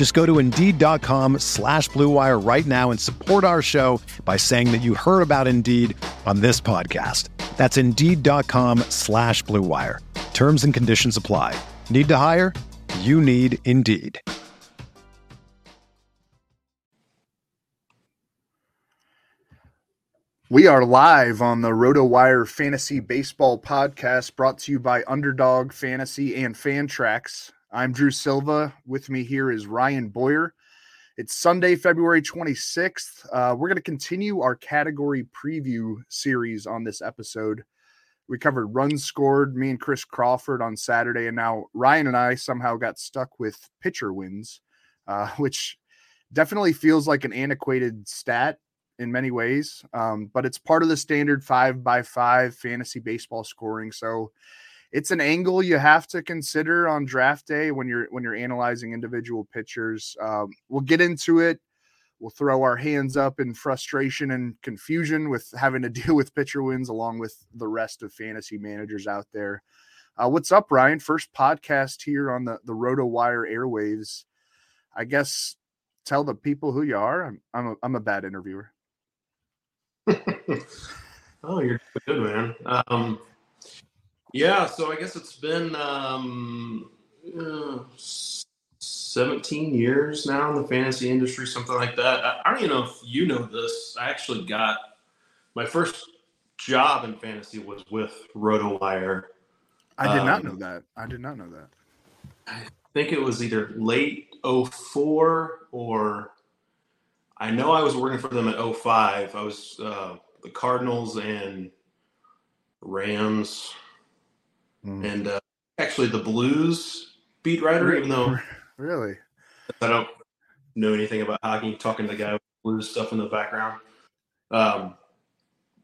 Just go to Indeed.com slash BlueWire right now and support our show by saying that you heard about Indeed on this podcast. That's Indeed.com slash BlueWire. Terms and conditions apply. Need to hire? You need Indeed. We are live on the RotoWire Fantasy Baseball Podcast brought to you by Underdog Fantasy and Fantrax. I'm Drew Silva. With me here is Ryan Boyer. It's Sunday, February 26th. Uh, we're going to continue our category preview series on this episode. We covered runs scored, me and Chris Crawford on Saturday, and now Ryan and I somehow got stuck with pitcher wins, uh, which definitely feels like an antiquated stat in many ways, um, but it's part of the standard five by five fantasy baseball scoring. So it's an angle you have to consider on draft day when you're when you're analyzing individual pitchers. Um, we'll get into it. We'll throw our hands up in frustration and confusion with having to deal with pitcher wins along with the rest of fantasy managers out there. Uh, what's up, Ryan? First podcast here on the the Roto Wire airwaves. I guess tell the people who you are. I'm I'm a, I'm a bad interviewer. oh, you're good, man. Um, yeah, so I guess it's been um, uh, 17 years now in the fantasy industry, something like that. I, I don't even know if you know this. I actually got my first job in fantasy was with RotoWire. I did um, not know that. I did not know that. I think it was either late 04 or I know I was working for them at 05. I was uh, the Cardinals and Rams mm. and uh, actually the Blues beat writer, even though really I don't know anything about hockey, talking to the guy with Blues stuff in the background. Um,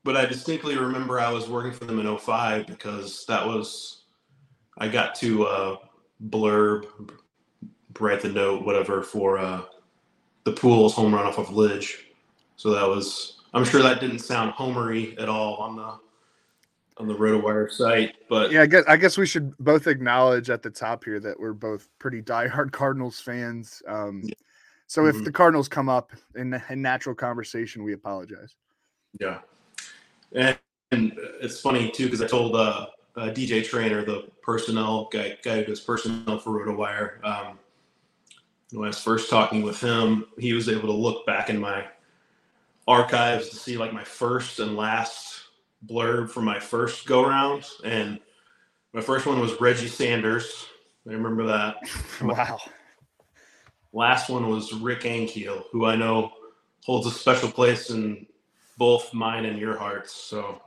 but I distinctly remember I was working for them in 05 because that was I got to uh, blurb, write the note, whatever for uh, the Pujols home run off of Lidge. So that was I'm sure that didn't sound homery at all on the on the RotoWire site, but yeah, I guess I guess we should both acknowledge at the top here that we're both pretty diehard Cardinals fans. Um, yeah. So mm-hmm. if the Cardinals come up in, in natural conversation, we apologize. Yeah, and, and it's funny too because I told uh, uh, DJ Trainer, the personnel guy, guy who does personnel for RotoWire, um, when I was first talking with him, he was able to look back in my archives to see like my first and last blurb from my first go round. And my first one was Reggie Sanders. I remember that. Wow. Last one was Rick Ankiel, who I know holds a special place in both mine and your hearts. So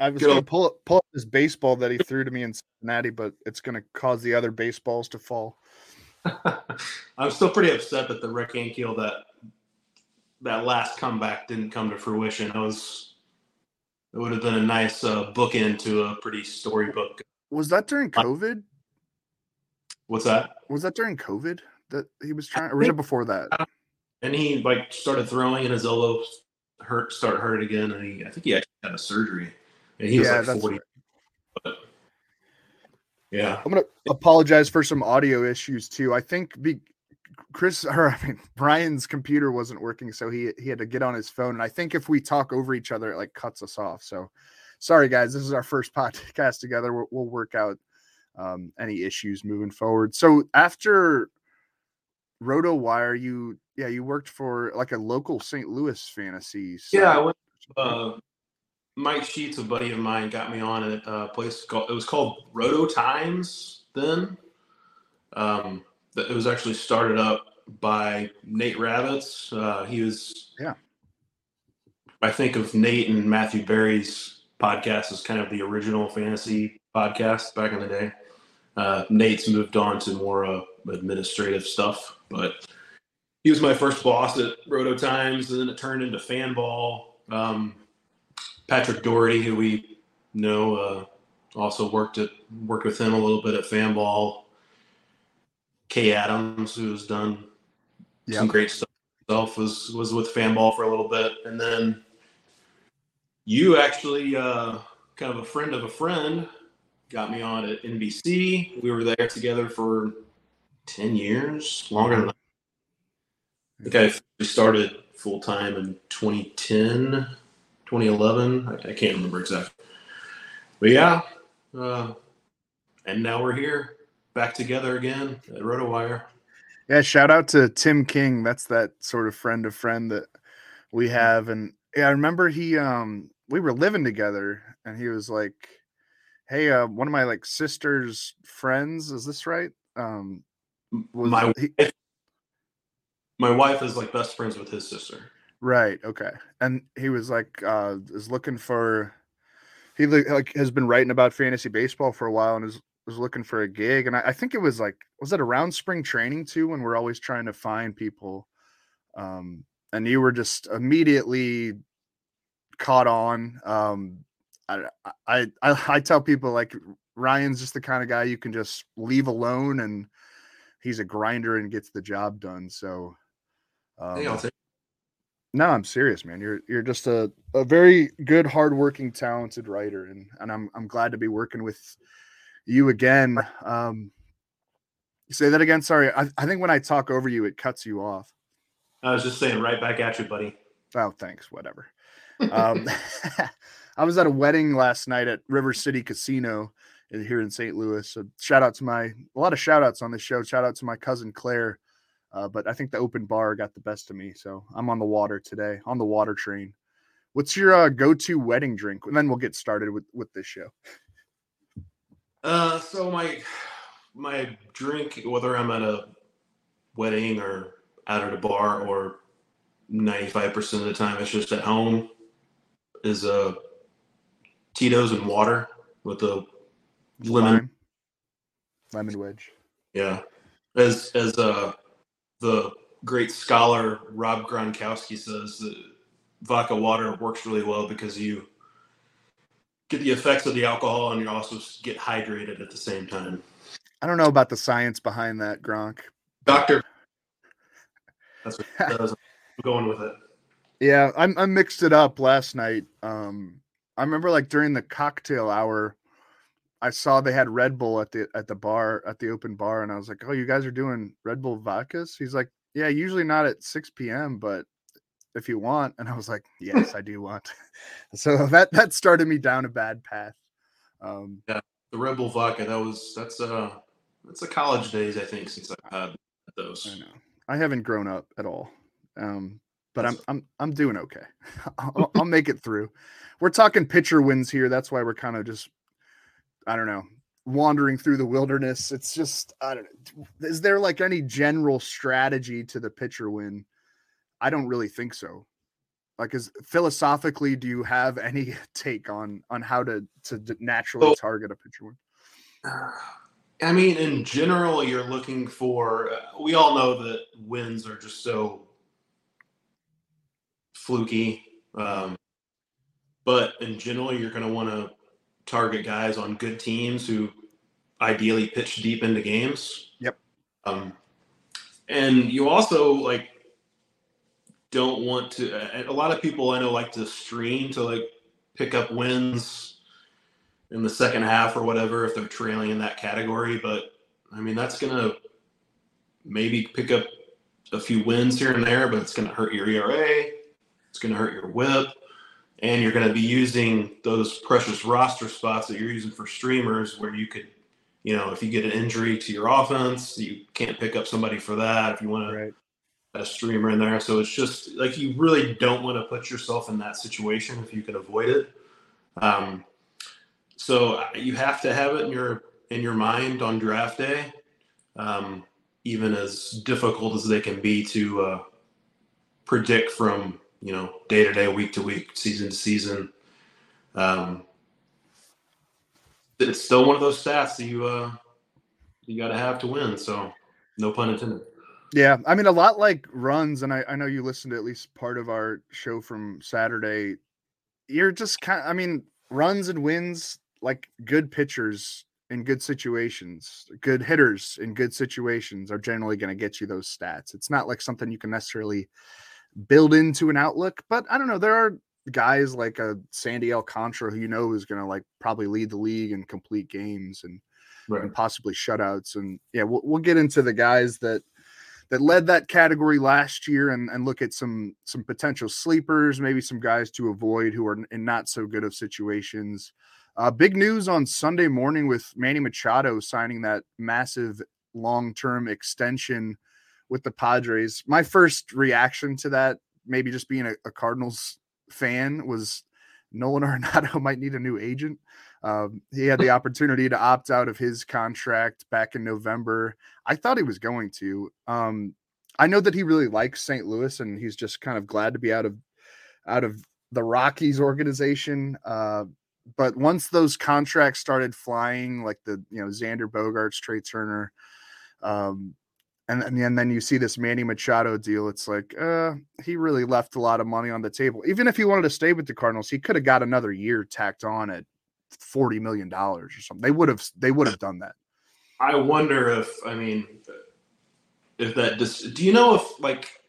I was going to pull up, pull up this baseball that he threw to me in Cincinnati, but it's going to cause the other baseballs to fall. I'm still pretty upset that the Rick Ankiel that that last comeback didn't come to fruition. I was it would have been a nice uh, bookend to a pretty storybook. Was that during COVID? What's that? Was that during COVID that he was trying, or was it before that? And he like started throwing, and his elbow hurt, started hurt again, and he I think he actually had a surgery, and he was yeah, like forty. Right. Yeah. I'm going to apologize for some audio issues too. I think be, Chris or I mean Brian's computer wasn't working, so he he had to get on his phone. And I think if we talk over each other, it like cuts us off. So sorry guys, this is our first podcast together. We'll, we'll work out um, any issues moving forward. So after RotoWire, you yeah you worked for like a local St. Louis fantasy. Site. Yeah, I went uh, Mike Sheets, a buddy of mine, got me on at a place called it was called Roto Times then. Um, it was actually started up by Nate Ravitz. Uh, he was yeah. I think of Nate and Matthew Berry's podcast as kind of the original fantasy podcast back in the day. Uh, Nate's moved on to more uh, administrative stuff, but he was my first boss at Roto Times, and then it turned into Fanball. Um, Patrick Doherty, who we know, uh, also worked at worked with him a little bit at Fanball. Kay Adams, who has done yep. some great stuff himself, was was with Fanball for a little bit, and then you actually, uh, kind of a friend of a friend, got me on at NBC. We were there together for ten years, longer than. I think I started full time in 2010 2011. I, I can't remember exactly. But yeah, uh, and now we're here back together again at RotoWire. Yeah, shout out to Tim King. That's that sort of friend of friend that we have. And yeah, I remember he um we were living together and he was like, Hey, uh one of my like sister's friends, is this right? Um was my he, wife, my wife is like best friends with his sister. Right. Okay. And he was like, uh, is looking for. He like has been writing about fantasy baseball for a while and is was looking for a gig. And I, I think it was like, was it around spring training too? When we're always trying to find people. Um, and you were just immediately caught on. Um, I, I, I, I tell people like Ryan's just the kind of guy you can just leave alone and he's a grinder and gets the job done. So, um, hey, no, I'm serious, man. You're you're just a, a very good, hardworking, talented writer, and and I'm I'm glad to be working with you again. Um, say that again. Sorry, I, I think when I talk over you, it cuts you off. I was just saying, right back at you, buddy. Oh, thanks. Whatever. um, I was at a wedding last night at River City Casino here in St. Louis. So shout out to my a lot of shout outs on this show. Shout out to my cousin Claire uh, but I think the open bar got the best of me. So I'm on the water today, on the water train. What's your uh, go-to wedding drink? And then we'll get started with with this show. Uh, so my my drink, whether I'm at a wedding or out at a bar, or 95% of the time it's just at home, is a uh, Tito's and water with a lemon Lime. lemon wedge. Yeah, as as uh, the great scholar Rob Gronkowski says that vodka water works really well because you get the effects of the alcohol and you also get hydrated at the same time. I don't know about the science behind that, Gronk. Doctor. That's what that. I'm going with it. Yeah, I'm, I mixed it up last night. Um, I remember like during the cocktail hour, I saw they had Red Bull at the at the bar at the open bar, and I was like, "Oh, you guys are doing Red Bull vodkas?" He's like, "Yeah, usually not at 6 p.m., but if you want." And I was like, "Yes, I do want." so that that started me down a bad path. Um, yeah, the Red Bull vodka that was that's uh that's the college days I think since I've had those. I know I haven't grown up at all, um, but I'm I'm I'm doing okay. I'll, I'll make it through. We're talking pitcher wins here. That's why we're kind of just I don't know, wandering through the wilderness. It's just I don't know. Is there like any general strategy to the pitcher win? I don't really think so. Like, is philosophically, do you have any take on on how to to naturally target a pitcher? I mean, in general, you're looking for. Uh, we all know that wins are just so fluky. Um, but in general, you're going to want to target guys on good teams who ideally pitch deep into games. Yep. Um, and you also like don't want to. A lot of people I know like to stream to like pick up wins in the second half or whatever if they're trailing in that category. But I mean, that's gonna maybe pick up a few wins here and there, but it's gonna hurt your ERA. It's gonna hurt your WHIP and you're to be using those precious roster spots that you're using for streamers where you could you know if you get an injury to your offense you can't pick up somebody for that if you want to right. A streamer in there so it's just like you really don't want to put yourself in that situation if you can avoid it Um, so uh, you have to have it in your in your mind on draft day, um, even as difficult as they can be to uh, predict from you know day to day, week to week, season to season. Um, it's still one of those stats that you uh, you got to have to win. So no pun intended. Yeah, I mean, a lot like runs, and I, I know you listened to at least part of our show from Saturday. You're just kind of, I mean, runs and wins, like good pitchers in good situations, good hitters in good situations are generally going to get you those stats. It's not like something you can necessarily build into an outlook, but I don't know. There are guys like a Sandy Alcantara who you know is going to like probably lead the league in complete games and, right. and possibly shutouts. And yeah, we'll, we'll get into the guys that that led that category last year and, and look at some some potential sleepers, maybe some guys to avoid who are in not so good of situations. Uh, big news on Sunday morning with Manny Machado signing that massive long term extension with the Padres. My first reaction to that, maybe just being a, a Cardinals fan, was Nolan Arenado might need a new agent. Um, he had the opportunity to opt out of his contract back in November. I thought he was going to. Um, I know that he really likes St. Louis, and he's just kind of glad to be out of out of the Rockies organization. Uh, but once those contracts started flying, like the you know Xander Bogaerts, Trea Turner, um, and, and then you see this Manny Machado deal. It's like uh, he really left a lot of money on the table. Even if he wanted to stay with the Cardinals, he could have got another year tacked on at forty million dollars or something. They would have they would have done that. I wonder if I mean if that dis- do you know if like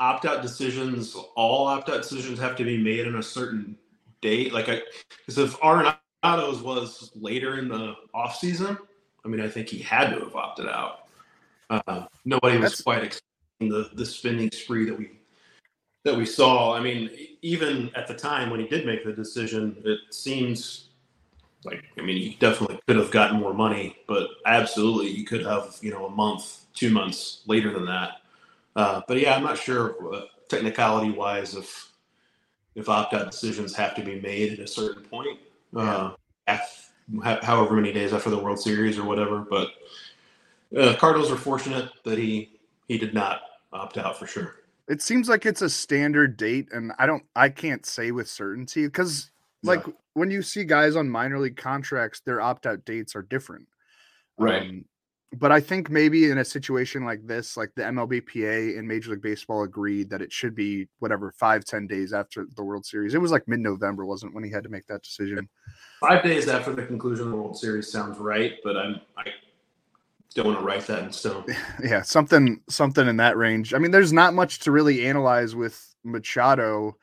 opt out decisions all opt out decisions have to be made in a certain date like I because if Arenado's was later in the off season I mean I think he had to have opted out uh, nobody was That's... quite expecting the the spending spree that we that we saw I mean even at the time when he did make the decision it seems like I mean, he definitely could have gotten more money, but absolutely, he could have you know a month, two months later than that. Uh, but yeah, I'm not sure uh, technicality wise if if opt out decisions have to be made at a certain point, uh, however many days after the World Series or whatever. But uh, Cardinals are fortunate that he he did not opt out for sure. It seems like it's a standard date, and I don't, I can't say with certainty because like yeah. When you see guys on minor league contracts, their opt out dates are different. Right. Um, but I think maybe in a situation like this, like the MLBPA and Major League Baseball agreed that it should be whatever five ten days after the World Series. It was like mid November, wasn't when he had to make that decision. Five days after the conclusion of the World Series sounds right, but I'm I don't want to write that in stone. Yeah, something something in that range. I mean, there's not much to really analyze with Machado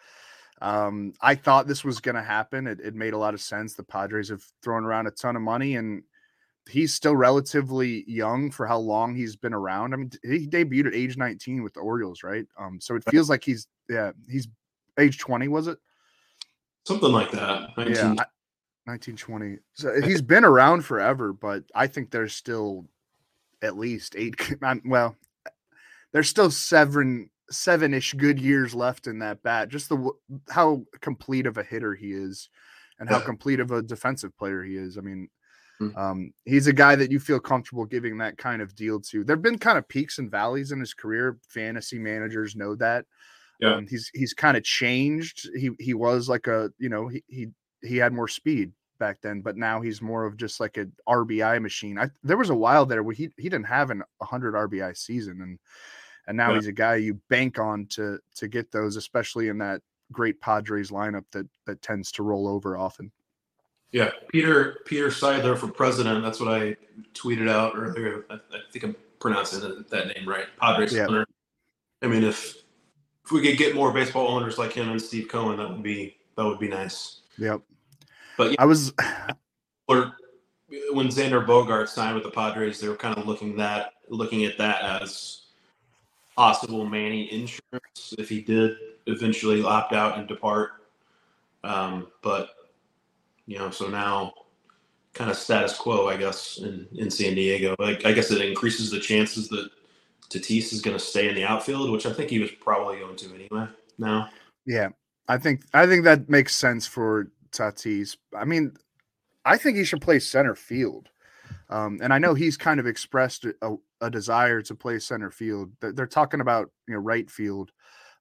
um, I thought this was going to happen. It, it, made a lot of sense. The Padres have thrown around a ton of money, and he's still relatively young for how long he's been around. I mean, he debuted at age 19 with the Orioles, right? Um, so it feels like he's yeah, he's age 20, was it? Something like that. 19. Yeah, 1920. So he's been around forever, but I think there's still at least eight. Well, there's still seven seven ish good years left in that bat. Just the how complete of a hitter he is, and how complete of a defensive player he is. I mean, mm. um, he's a guy that you feel comfortable giving that kind of deal to. There've been kind of peaks and valleys in his career. Fantasy managers know that. Yeah, um, he's he's kind of changed. He he was like a you know he he he had more speed back then, but now he's more of just like a RBI machine. I, there was a while there where he he didn't have an 100 RBI season, and and now yeah. he's a guy you bank on to to get those, especially in that great Padres lineup that that tends to roll over often. Yeah, Peter Peter Seidler for president. That's what I tweeted out earlier. I, I think I'm pronouncing that name right. Padres yeah. owner. I mean, if if we could get more baseball owners like him and Steve Cohen, that would be that would be nice. Yep. But yeah, I was. Or when Xander Bogart signed with the Padres, they were kind of looking that looking at that as possible Manny insurance if he did eventually opt out and depart. Um, but you know, so now kind of status quo, I guess, in, in San Diego. Like, I guess it increases the chances that Tatis is going to stay in the outfield, which I think he was probably going to anyway. Now, yeah, I think I think that makes sense for Tatis. I mean, I think he should play center field. Um, and I know he's kind of expressed a, a, desire to play center field. They're talking about you know right field,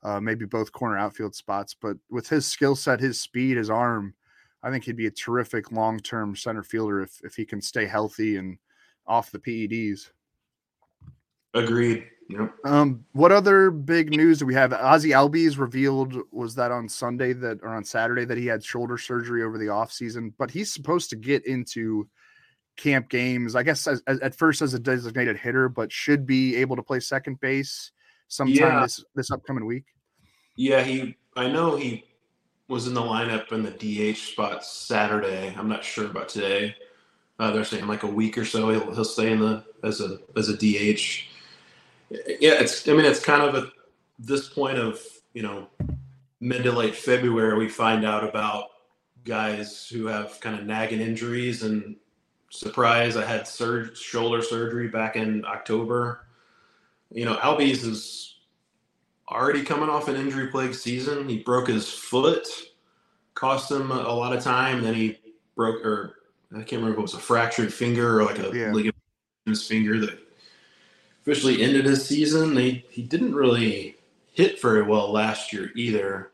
uh, maybe both corner outfield spots. But with his skill set, his speed, his arm, I think he'd be a terrific long term center fielder if if he can stay healthy and off the PEDs. Agreed. Yep. Um, what other big news do we have? Ozzy Albies revealed was that on Sunday that or on Saturday that he had shoulder surgery over the offseason, but he's supposed to get into camp games, I guess as, as, at first as a designated hitter, but should be able to play second base sometime yeah. this this upcoming week. Yeah, he I know he was in the lineup in the DH spot Saturday. I'm not sure about today. Uh, they're saying like a week or so he'll, he'll stay in the as a as a DH yeah, it's. I mean, it's kind of at this point of you know mid to late February we find out about guys who have kind of nagging injuries and surprise I had sur- shoulder surgery back in October. You know, Albies is already coming off an injury plagued season. He broke his foot, cost him a lot of time. Then he broke, or I can't remember if it was a fractured finger or like a yeah. ligament in his finger that officially ended his season. He he didn't really hit very well last year either.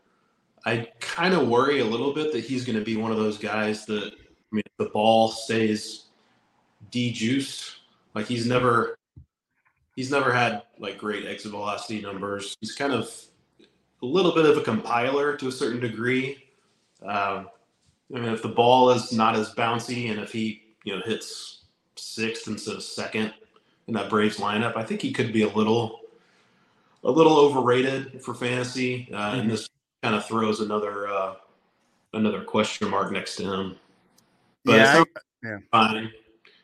I kind of worry a little bit that he's going to be one of those guys that I mean, the ball stays de-juiced. Like he's never he's never had like great exit velocity numbers. He's kind of a little bit of a compiler to a certain degree. Um, I mean, if the ball is not as bouncy and if he you know hits sixth instead of second, in that Braves lineup. I think he could be a little a little overrated for fantasy, uh, mm-hmm. and this kind of throws another uh, another question mark next to him. But yeah, I, yeah. fine.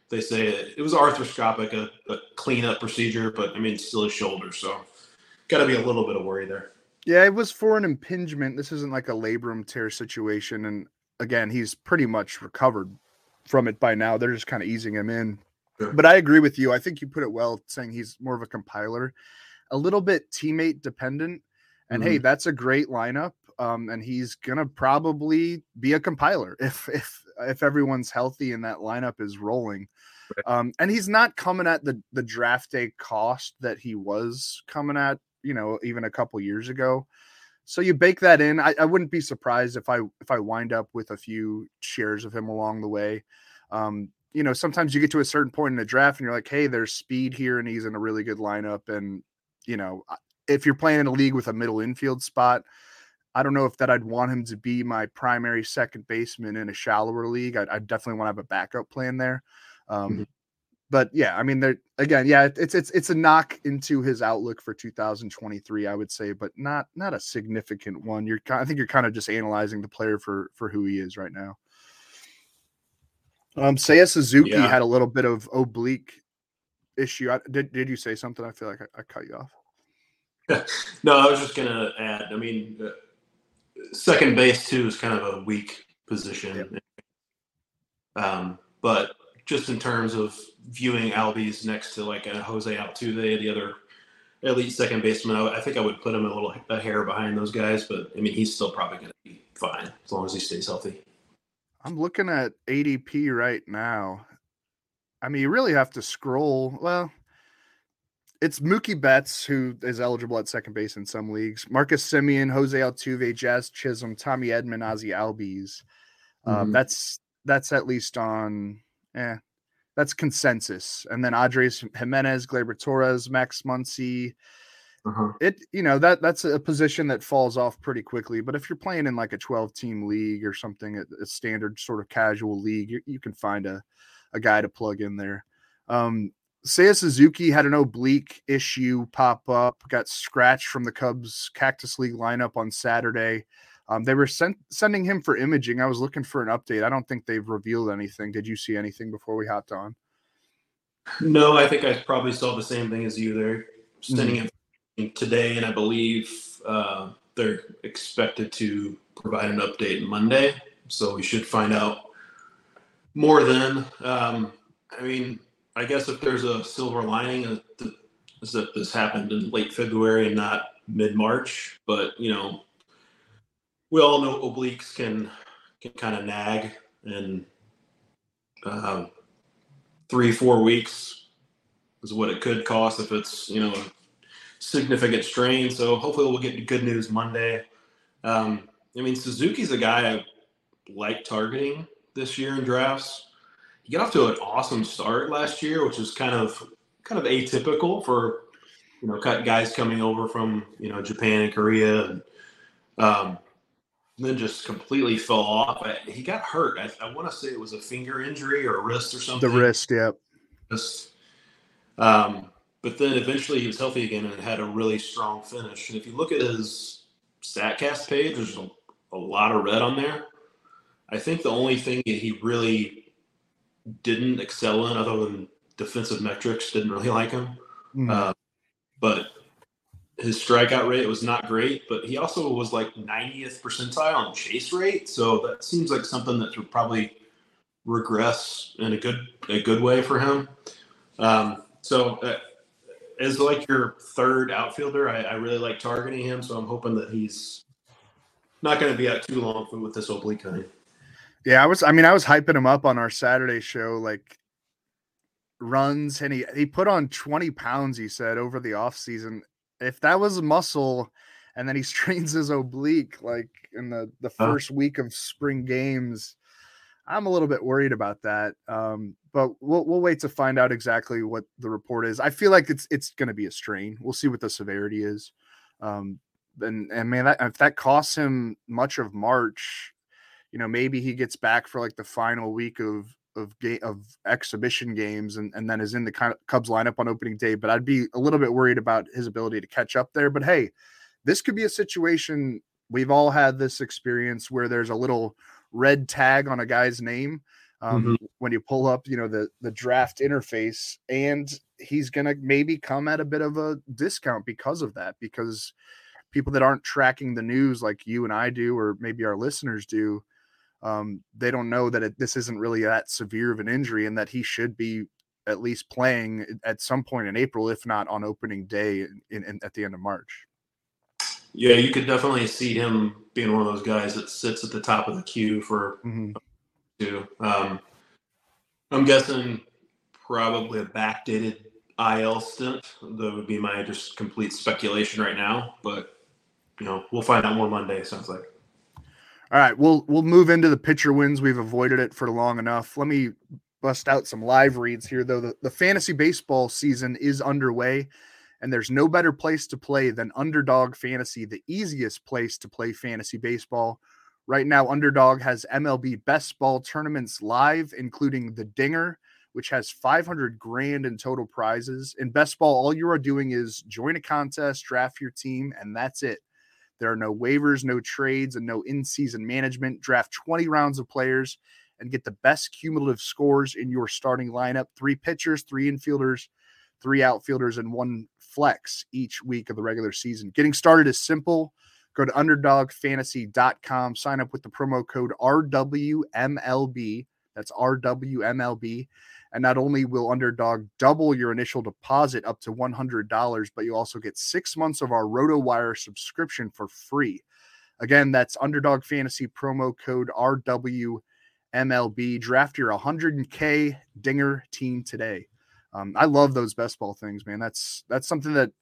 They say it, it was arthroscopic, a, a cleanup procedure, but I mean, still his shoulder, so got to be a little bit of worry there. Yeah, it was for an impingement. This isn't like a labrum tear situation, and again, he's pretty much recovered from it by now. They're just kind of easing him in. But I agree with you. I think you put it well saying he's more of a compiler, a little bit teammate dependent. And mm-hmm. hey, that's a great lineup. Um, and he's gonna probably be a compiler if if if everyone's healthy and that lineup is rolling. Um, and he's not coming at the the draft day cost that he was coming at, you know, even a couple years ago. So you bake that in. I, I wouldn't be surprised if I if I wind up with a few shares of him along the way. Um, you know, sometimes you get to a certain point in the draft and you're like, hey, there's speed here and he's in a really good lineup. And, you know, if you're playing in a league with a middle infield spot, I don't know if that I'd want him to be my primary second baseman in a shallower league. I'd, I'd definitely want to have a backup plan there. Um, mm-hmm. But yeah, I mean, there again, yeah, it's it's it's a knock into his outlook for 2023, I would say, but not not a significant one. You're I think you're kind of just analyzing the player for for who he is right now. Um, Seiya Suzuki yeah. had a little bit of oblique issue. I, did did you say something? I feel like I, I cut you off. no, I was just gonna add. I mean, uh, second base too is kind of a weak position. Yep. Um, but just in terms of viewing Albies next to like a Jose Altuve, the other elite second baseman, I, I think I would put him a little a hair behind those guys. But I mean, he's still probably going to be fine as long as he stays healthy. I'm looking at ADP right now. I mean, you really have to scroll. Well, it's Mookie Betts who is eligible at second base in some leagues. Marcus Semien, Jose Altuve, Jazz Chisholm, Tommy Edman, Ozzy Albies. Um, mm-hmm. that's that's at least on. Yeah, that's consensus. And then Andres Gimenez, Gleyber Torres, Max Muncy, uh-huh. It you know that that's a position that falls off pretty quickly. But if you're playing in like a 12 team league or something, a, a standard sort of casual league, you, you, can find a a guy to plug in there. Um, Seiya Suzuki had an oblique issue pop up, got scratched from the Cubs Cactus League lineup on Saturday. Um, they were sent, sending him for imaging. I was looking for an update. I don't think they've revealed anything. Did you see anything before we hopped on? No, I think I probably saw the same thing as you. They're sending mm-hmm. him today, and I believe uh, they're expected to provide an update Monday. So we should find out more then. Um, I mean, I guess if there's a silver lining is that this happened in late February and not mid March, but you know, we all know obliques can can kind of nag and um, three four weeks is what it could cost if it's you know a significant strain. So hopefully we'll get good news Monday. Um, I mean Suzuki's a guy I like targeting this year in drafts. He got off to an awesome start last year, which is kind of kind of atypical for you know cut guys coming over from you know Japan and Korea and um, then just completely fell off. He got hurt. I, I want to say it was a finger injury or a wrist or something. The wrist, yep. Just, um, but then eventually he was healthy again and had a really strong finish. And if you look at his Statcast page, there's a, a lot of red on there. I think the only thing that he really didn't excel in, other than defensive metrics, didn't really like him. Mm. Uh, but his strikeout rate was not great, but he also was like 90th percentile on chase rate. So that seems like something that would probably regress in a good a good way for him. Um, so uh, as like your third outfielder, I, I, really like targeting him. So I'm hoping that he's not going to be out too long with this oblique thing. Yeah, I was. I mean, I was hyping him up on our Saturday show, like runs, and he he put on 20 pounds. He said over the off season, if that was muscle and then he strains his oblique like in the the first week of spring games i'm a little bit worried about that um, but we'll we'll wait to find out exactly what the report is i feel like it's it's going to be a strain we'll see what the severity is um, and and man that, if that costs him much of march you know maybe he gets back for like the final week of of game of exhibition games and, and then is in the kind of Cubs lineup on opening day. But I'd be a little bit worried about his ability to catch up there. But hey, this could be a situation we've all had this experience where there's a little red tag on a guy's name um, mm-hmm. when you pull up, you know, the the draft interface, and he's gonna maybe come at a bit of a discount because of that, because people that aren't tracking the news like you and I do, or maybe our listeners do, um, they don't know that it, this isn't really that severe of an injury and that he should be at least playing at some point in April, if not on opening day in, in, at the end of March. Yeah, you could definitely see him being one of those guys that sits at the top of the queue for mm-hmm. two. Um, I'm guessing probably a backdated IL stint. That would be my just complete speculation right now, but you know we'll find out more Monday. It sounds like. All right, we'll we'll move into the pitcher wins. We've avoided it for long enough. Let me bust out some live reads here, though. The, the fantasy baseball season is underway, and there's no better place to play than Underdog Fantasy, the easiest place to play fantasy baseball. Right now, Underdog has MLB best ball tournaments live, including the Dinger, which has 500 grand in total prizes. In best ball, all you are doing is join a contest, draft your team, and that's it. There are no waivers, no trades, and no in season management. Draft 20 rounds of players and get the best cumulative scores in your starting lineup three pitchers, three infielders, three outfielders, and one flex each week of the regular season. Getting started is simple. Go to underdogfantasy.com, sign up with the promo code RWMLB. That's RWMLB and not only will Underdog double your initial deposit up to $100, but you also get six months of our RotoWire subscription for free. Again, that's Underdog Fantasy promo code RWMLB. Draft your 100K Dinger team today. Um, I love those best ball things, man. That's that's something that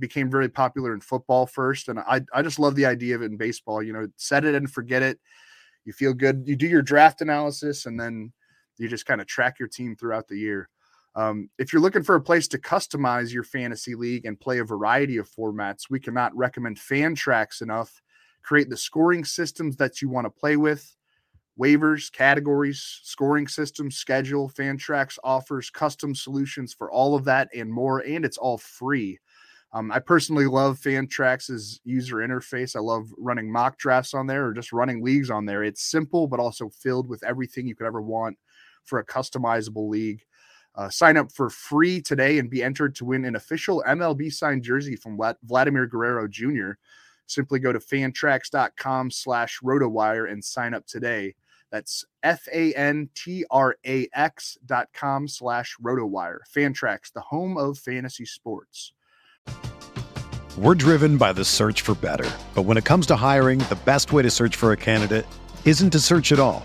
became very popular in football first, and I I just love the idea of it in baseball. You know, set it and forget it. You feel good. You do your draft analysis, and then you just kind of track your team throughout the year. Um, if you're looking for a place to customize your fantasy league and play a variety of formats, we cannot recommend Fantrax enough. Create the scoring systems that you want to play with, waivers, categories, scoring systems, schedule. Fantrax offers custom solutions for all of that and more, and it's all free. Um, I personally love Fantrax's user interface. I love running mock drafts on there or just running leagues on there. It's simple, but also filled with everything you could ever want for a customizable league. Uh, sign up for free today and be entered to win an official MLB signed jersey from Vladimir Guerrero Jr. Simply go to fantrax.com slash rotowire and sign up today. That's F A N T R A X dot com slash rotowire. Fantrax, the home of fantasy sports. We're driven by the search for better. But when it comes to hiring, the best way to search for a candidate isn't to search at all.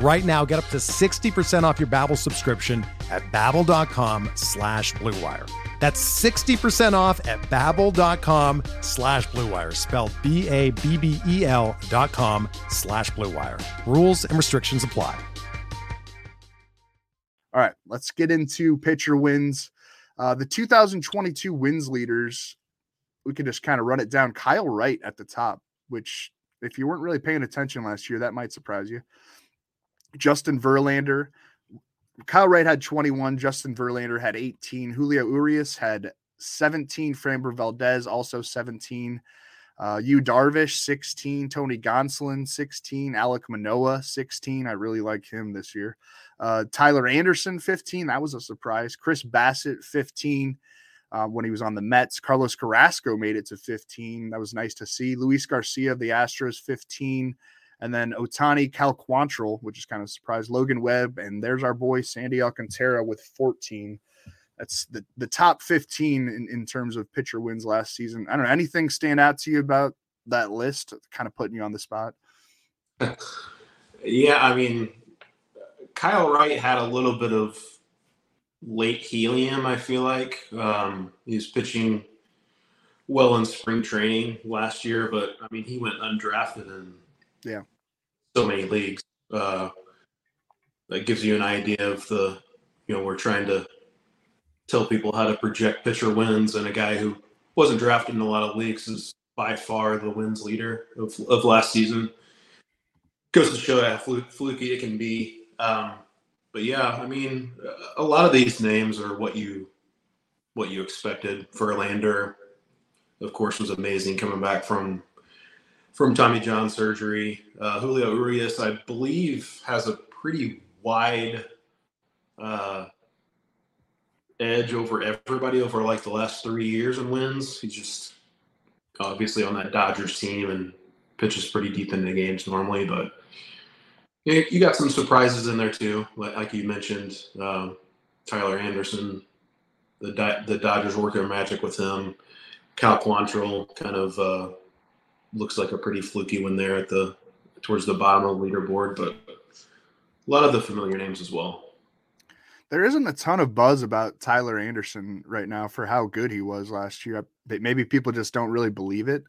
Right now, get up to 60% off your Babbel subscription at babbel.com slash bluewire. That's 60% off at babbel.com slash bluewire, spelled B-A-B-B-E-L dot com slash bluewire. Rules and restrictions apply. All right, let's get into pitcher wins. Uh, the 2022 wins leaders, we can just kind of run it down. Kyle Wright at the top, which if you weren't really paying attention last year, that might surprise you. Justin Verlander. Kyle Wright had 21. Justin Verlander had 18. Julio Urias had 17. Framber Valdez also 17. Uh, Yu Darvish 16. Tony Gonsolin 16. Alek Manoah 16. I really like him this year. Uh, Tyler Anderson 15. That was a surprise. Chris Bassitt 15. Uh, when he was on the Mets, Carlos Carrasco made it to 15. That was nice to see. Luis Garcia of the Astros 15. And then Ohtani Cal Quantrill, which is kind of a surprise. Logan Webb, and there's our boy Sandy Alcantara with 14. That's the, the top 15 in, in terms of pitcher wins last season. I don't know. Anything stand out to you about that list? Kind of putting you on the spot. yeah, I mean, Kyle Wright had a little bit of late helium, I feel like. Um, he's pitching well in spring training last year, but I mean, he went undrafted and yeah. So many leagues. Uh, that gives you an idea of the, you know, we're trying to tell people how to project pitcher wins, and a guy who wasn't drafted in a lot of leagues is by far the wins leader of, of last season. Goes to show how fluky it can be. Um, but yeah, I mean, a lot of these names are what you what you expected. Verlander, of course, was amazing coming back from from Tommy John surgery. Uh, Julio Urias, I believe, has a pretty wide uh, edge over everybody over like the last three years in wins. He's just obviously on that Dodgers team and pitches pretty deep into games normally, but you got some surprises in there too, like you mentioned. Um, Tyler Anderson, the the Dodgers work their magic with him. Cal Quantrill kind of uh, looks like a pretty fluky one there at the towards the bottom of the leaderboard, but a lot of the familiar names as well. There isn't a ton of buzz about Tyler Anderson right now for how good he was last year. Maybe people just don't really believe it.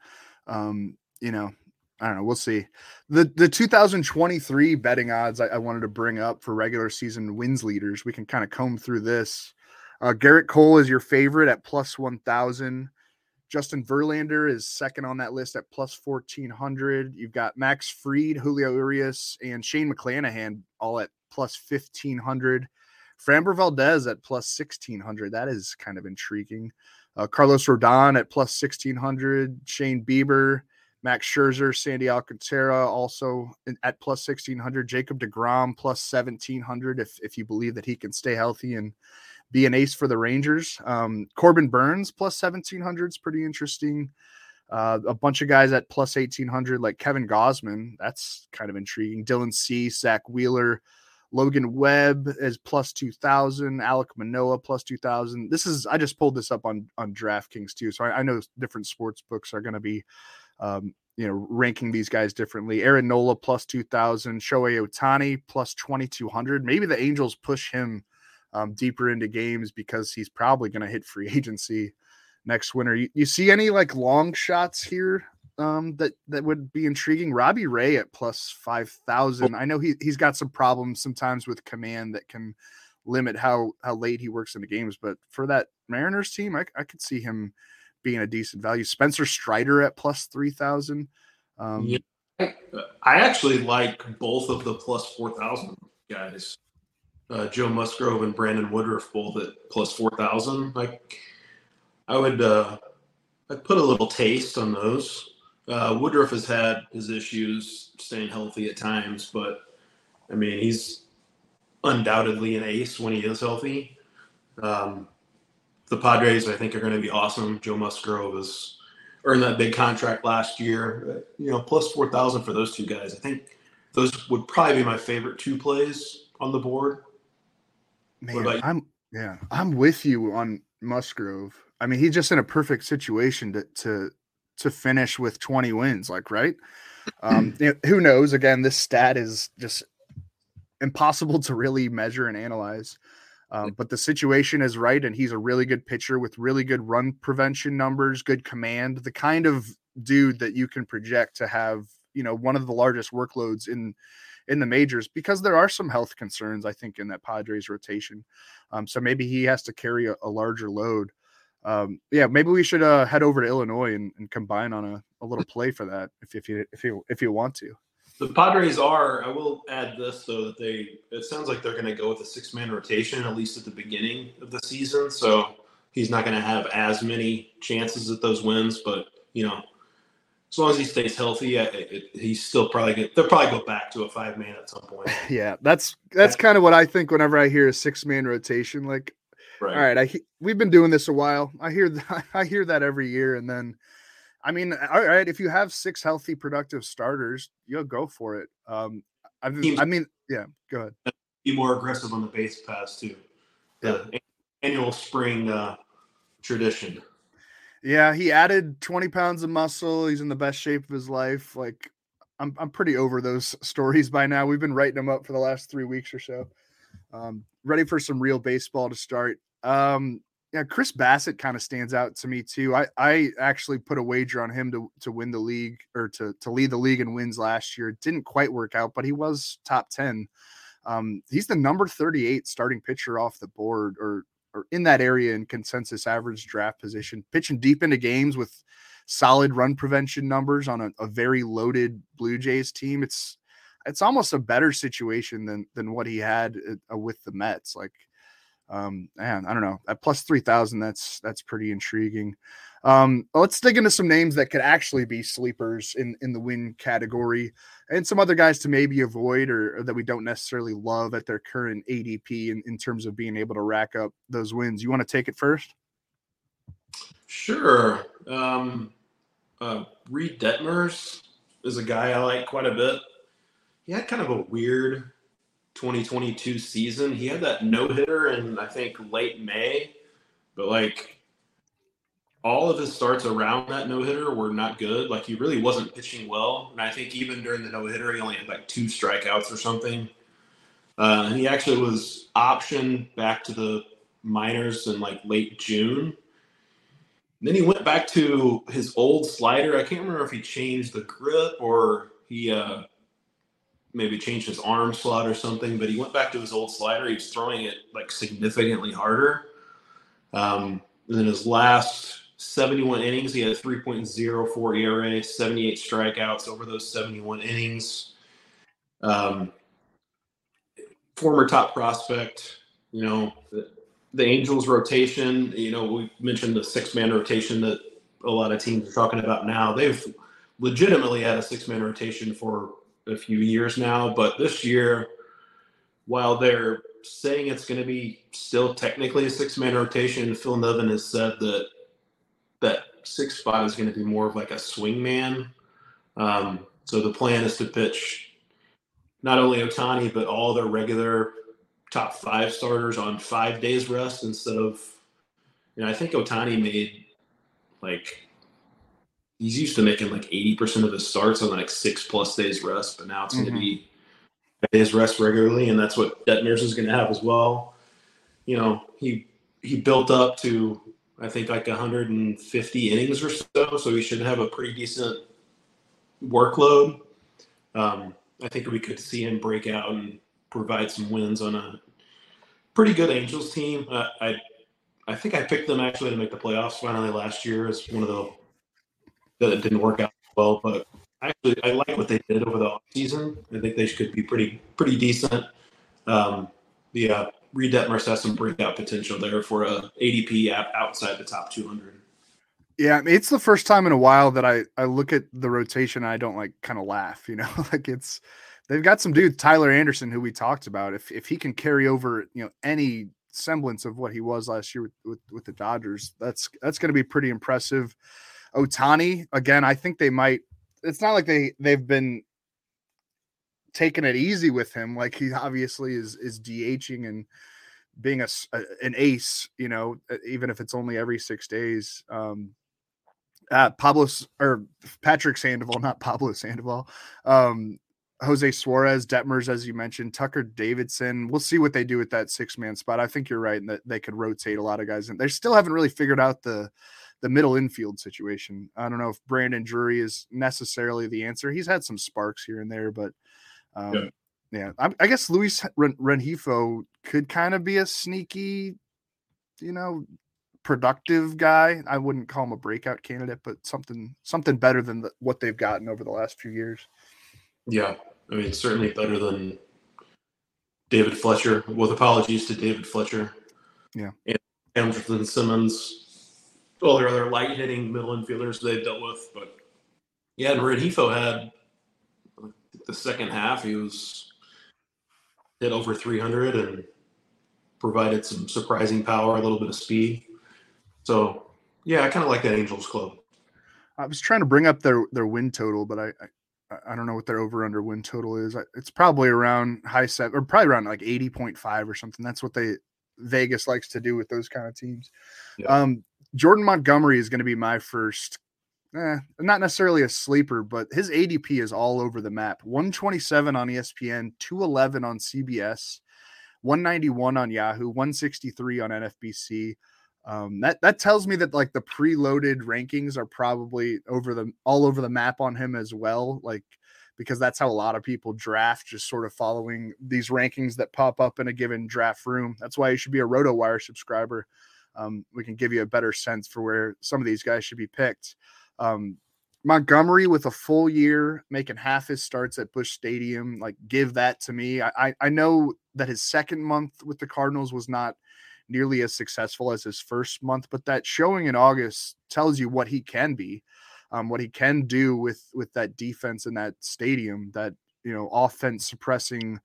Um, you know, I don't know. We'll see. The the 2023 betting odds I, I, wanted to bring up for regular season wins leaders. We can kind of comb through this. Uh, Gerrit Cole is your favorite at plus 1,000. Justin Verlander is second on that list at plus 1400. You've got Max Fried, Julio Urias, and Shane McClanahan all at plus 1500. Framber Valdez at plus 1600. That is kind of intriguing. Uh, Carlos Rodon at plus 1600. Shane Bieber, Max Scherzer, Sandy Alcantara also at plus 1600. Jacob DeGrom plus 1700 if, if you believe that he can stay healthy and be an ace for the Rangers. Um, Corbin Burnes plus 1700 is pretty interesting. Uh, a bunch of guys at plus 1800, like Kevin Gausman. That's kind of intriguing. Dylan Cease, Zack Wheeler, Logan Webb is plus 2000, Alek Manoah plus 2000. This is, I just pulled this up on, on DraftKings too. So I, I know different sports books are going to be, um, you know, ranking these guys differently. Aaron Nola plus 2000, Shohei Ohtani plus 2200. Maybe the Angels push him um, deeper into games because he's probably going to hit free agency next winter. You, you see any like long shots here um, that that would be intriguing? Robbie Ray at plus five thousand. I know he he's got some problems sometimes with command that can limit how how late he works in the games, but for that Mariners team, I, I could see him being a decent value. Spencer Strider at plus three thousand. Um, yeah, I actually like both of the plus four thousand guys. Uh, Joe Musgrove and Brandon Woodruff both at plus four thousand. Like I would uh, I'd put a little taste on those. Uh, Woodruff has had his issues staying healthy at times, but I mean he's undoubtedly an ace when he is healthy. Um, the Padres, I think, are going to be awesome. Joe Musgrove has earned that big contract last year. You know, plus four thousand for those two guys. I think those would probably be my favorite two plays on the board. Man, I'm yeah, I'm with you on Musgrove. I mean, he's just in a perfect situation to to to finish with 20 wins, like right. Um, you know, who knows? Again, this stat is just impossible to really measure and analyze. Um, but the situation is right, and he's a really good pitcher with really good run prevention numbers, good command, the kind of dude that you can project to have, you know, one of the largest workloads in in the majors because there are some health concerns, I think, in that Padres rotation. Um, so maybe he has to carry a, a larger load um, yeah, maybe we should uh, head over to Illinois and, and combine on a, a little play for that if, if you if you if you want to. The Padres are. I will add this though that they. It sounds like they're going to go with a six man rotation at least at the beginning of the season. So he's not going to have as many chances at those wins. But you know, as long as he stays healthy, it, it, he's still probably get, they'll probably go back to a five man at some point. Yeah, that's that's kind of what I think whenever I hear a six man rotation. Like Right. All right, I we've been doing this a while. I hear that, I hear that every year, and then, I mean, all right, if you have six healthy, productive starters, you'll go for it. Um, I, I mean, yeah, go ahead. Be more aggressive on the base pass too. The yeah. annual spring uh, tradition. Yeah, he added 20 pounds of muscle. He's in the best shape of his life. Like, I'm I'm pretty over those stories by now. We've been writing them up for the last three weeks or so. Um, ready for some real baseball to start. Um, yeah, Chris Bassitt kind of stands out to me too. I I actually put a wager on him to to win the league or to to lead the league in wins last year. It didn't quite work out, but he was top 10. Um, he's the number 38 starting pitcher off the board or or in that area in consensus average draft position, pitching deep into games with solid run prevention numbers on a, a very loaded Blue Jays team. It's it's almost a better situation than than what he had uh, with the Mets. Like um, man, I don't know. At plus three thousand, that's that's pretty intriguing. Um, let's dig into some names that could actually be sleepers in in the win category, and some other guys to maybe avoid or, or that we don't necessarily love at their current ADP in, in terms of being able to rack up those wins. You want to take it first? Sure. Um, uh, Reid Detmers is a guy I like quite a bit. He had kind of a weird 2022 season. He had that no hitter in I think late May, but like all of his starts around that no hitter were not good. Like he really wasn't pitching well, and I think even during the no hitter, he only had like two strikeouts or something. Uh, and he actually was optioned back to the minors in like late June. Then he went back to his old slider. I can't remember if he changed the grip or he uh, maybe changed his arm slot or something, but he went back to his old slider. He was throwing it like significantly harder. Um, and then his last 71 innings, he had a 3.04 ERA, 78 strikeouts over those 71 innings. Um, former top prospect, You know, the, the Angels rotation, you know, we mentioned the six man rotation that a lot of teams are talking about now. They've legitimately had a six man rotation for a few years now, but this year, while they're saying it's going to be still technically a six man rotation, Phil Nevin has said that that six spot is going to be more of like a swing man. Um, so the plan is to pitch not only Ohtani but all their regular top five starters on five days rest instead of, you know, I think Ohtani made like, he's used to making like 80% of his starts on like six plus days rest, but now it's mm-hmm. going to be days rest regularly. And that's what Detmers is going to have as well. You know, he, he built up to, I think like 150 innings or so. So he should have a pretty decent workload. Um, I think we could see him break out and provide some wins on a pretty good Angels team. Uh, I I think I picked them actually to make the playoffs finally last year as one of the that didn't work out well, but actually I like what they did over the season. I think they could be pretty pretty decent. Um, the Reid Detmers has some breakout potential there for a ADP app outside the top 200. Yeah, it's the first time in a while that I I look at the rotation and I don't like kind of laugh, you know, like it's they've got some dude Tyler Anderson who we talked about. If if he can carry over, you know, any semblance of what he was last year with with, with the Dodgers, that's that's going to be pretty impressive. Ohtani again, I think they might. It's not like they they've been taking it easy with him. Like he obviously is is DHing and being a, a, an ace, you know, even if it's only every six days. Um, uh, Pablo or Patrick Sandoval, not Pablo Sandoval, um, Jose Suarez, Detmers, as you mentioned, Tucker Davidson. We'll see what they do with that six man spot. I think you're right in that they could rotate a lot of guys, and they still haven't really figured out the the middle infield situation. I don't know if Brandon Drury is necessarily the answer. He's had some sparks here and there, but um, yeah, yeah I, I, guess Luis Rengifo could kind of be a sneaky, you know, productive guy. I wouldn't call him a breakout candidate, but something something better than the, what they've gotten over the last few years. Yeah, I mean, certainly better than David Fletcher. With apologies to David Fletcher. Yeah, and Andrelton Simmons, all their other light hitting middle infielders they've dealt with, but yeah, and Rengifo had the second half. He was hit over 300 and provided some surprising power, a little bit of speed. So yeah, I kind of like that Angels club. I was trying to bring up their their win total, but I, I I, don't know what their over under win total is. It's probably around high seven or probably around like eighty point five or something. That's what they Vegas likes to do with those kind of teams. Yeah. Um, Jordan Montgomery is going to be my first. Eh, not necessarily a sleeper, but his ADP is all over the map. 127 on ESPN, 211 on CBS, 191 on Yahoo, 163 on NFBC. Um, that that tells me that like the preloaded rankings are probably over the all over the map on him as well. Like because that's how a lot of people draft, just sort of following these rankings that pop up in a given draft room. That's why you should be a RotoWire subscriber. Um, we can give you a better sense for where some of these guys should be picked. Um, Montgomery with a full year, making half his starts at Busch Stadium, like give that to me. I, I, I know that his second month with the Cardinals was not nearly as successful as his first month, but that showing in August tells you what he can be, um, what he can do with with that defense in that stadium, that you know offense suppressing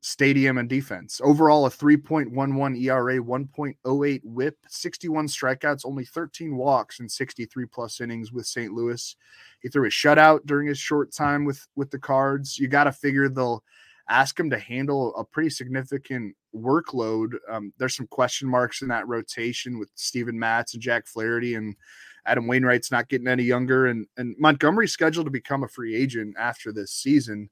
stadium and defense. Overall, a 3.11 ERA, 1.08 WHIP, 61 strikeouts, only 13 walks, and 63 plus innings with St. Louis. He threw a shutout during his short time with with the Cards. You got to figure they'll ask him to handle a pretty significant workload. Um, there's some question marks in that rotation with Steven Matz and Jack Flaherty and Adam Wainwright's not getting any younger and and Montgomery's scheduled to become a free agent after this season.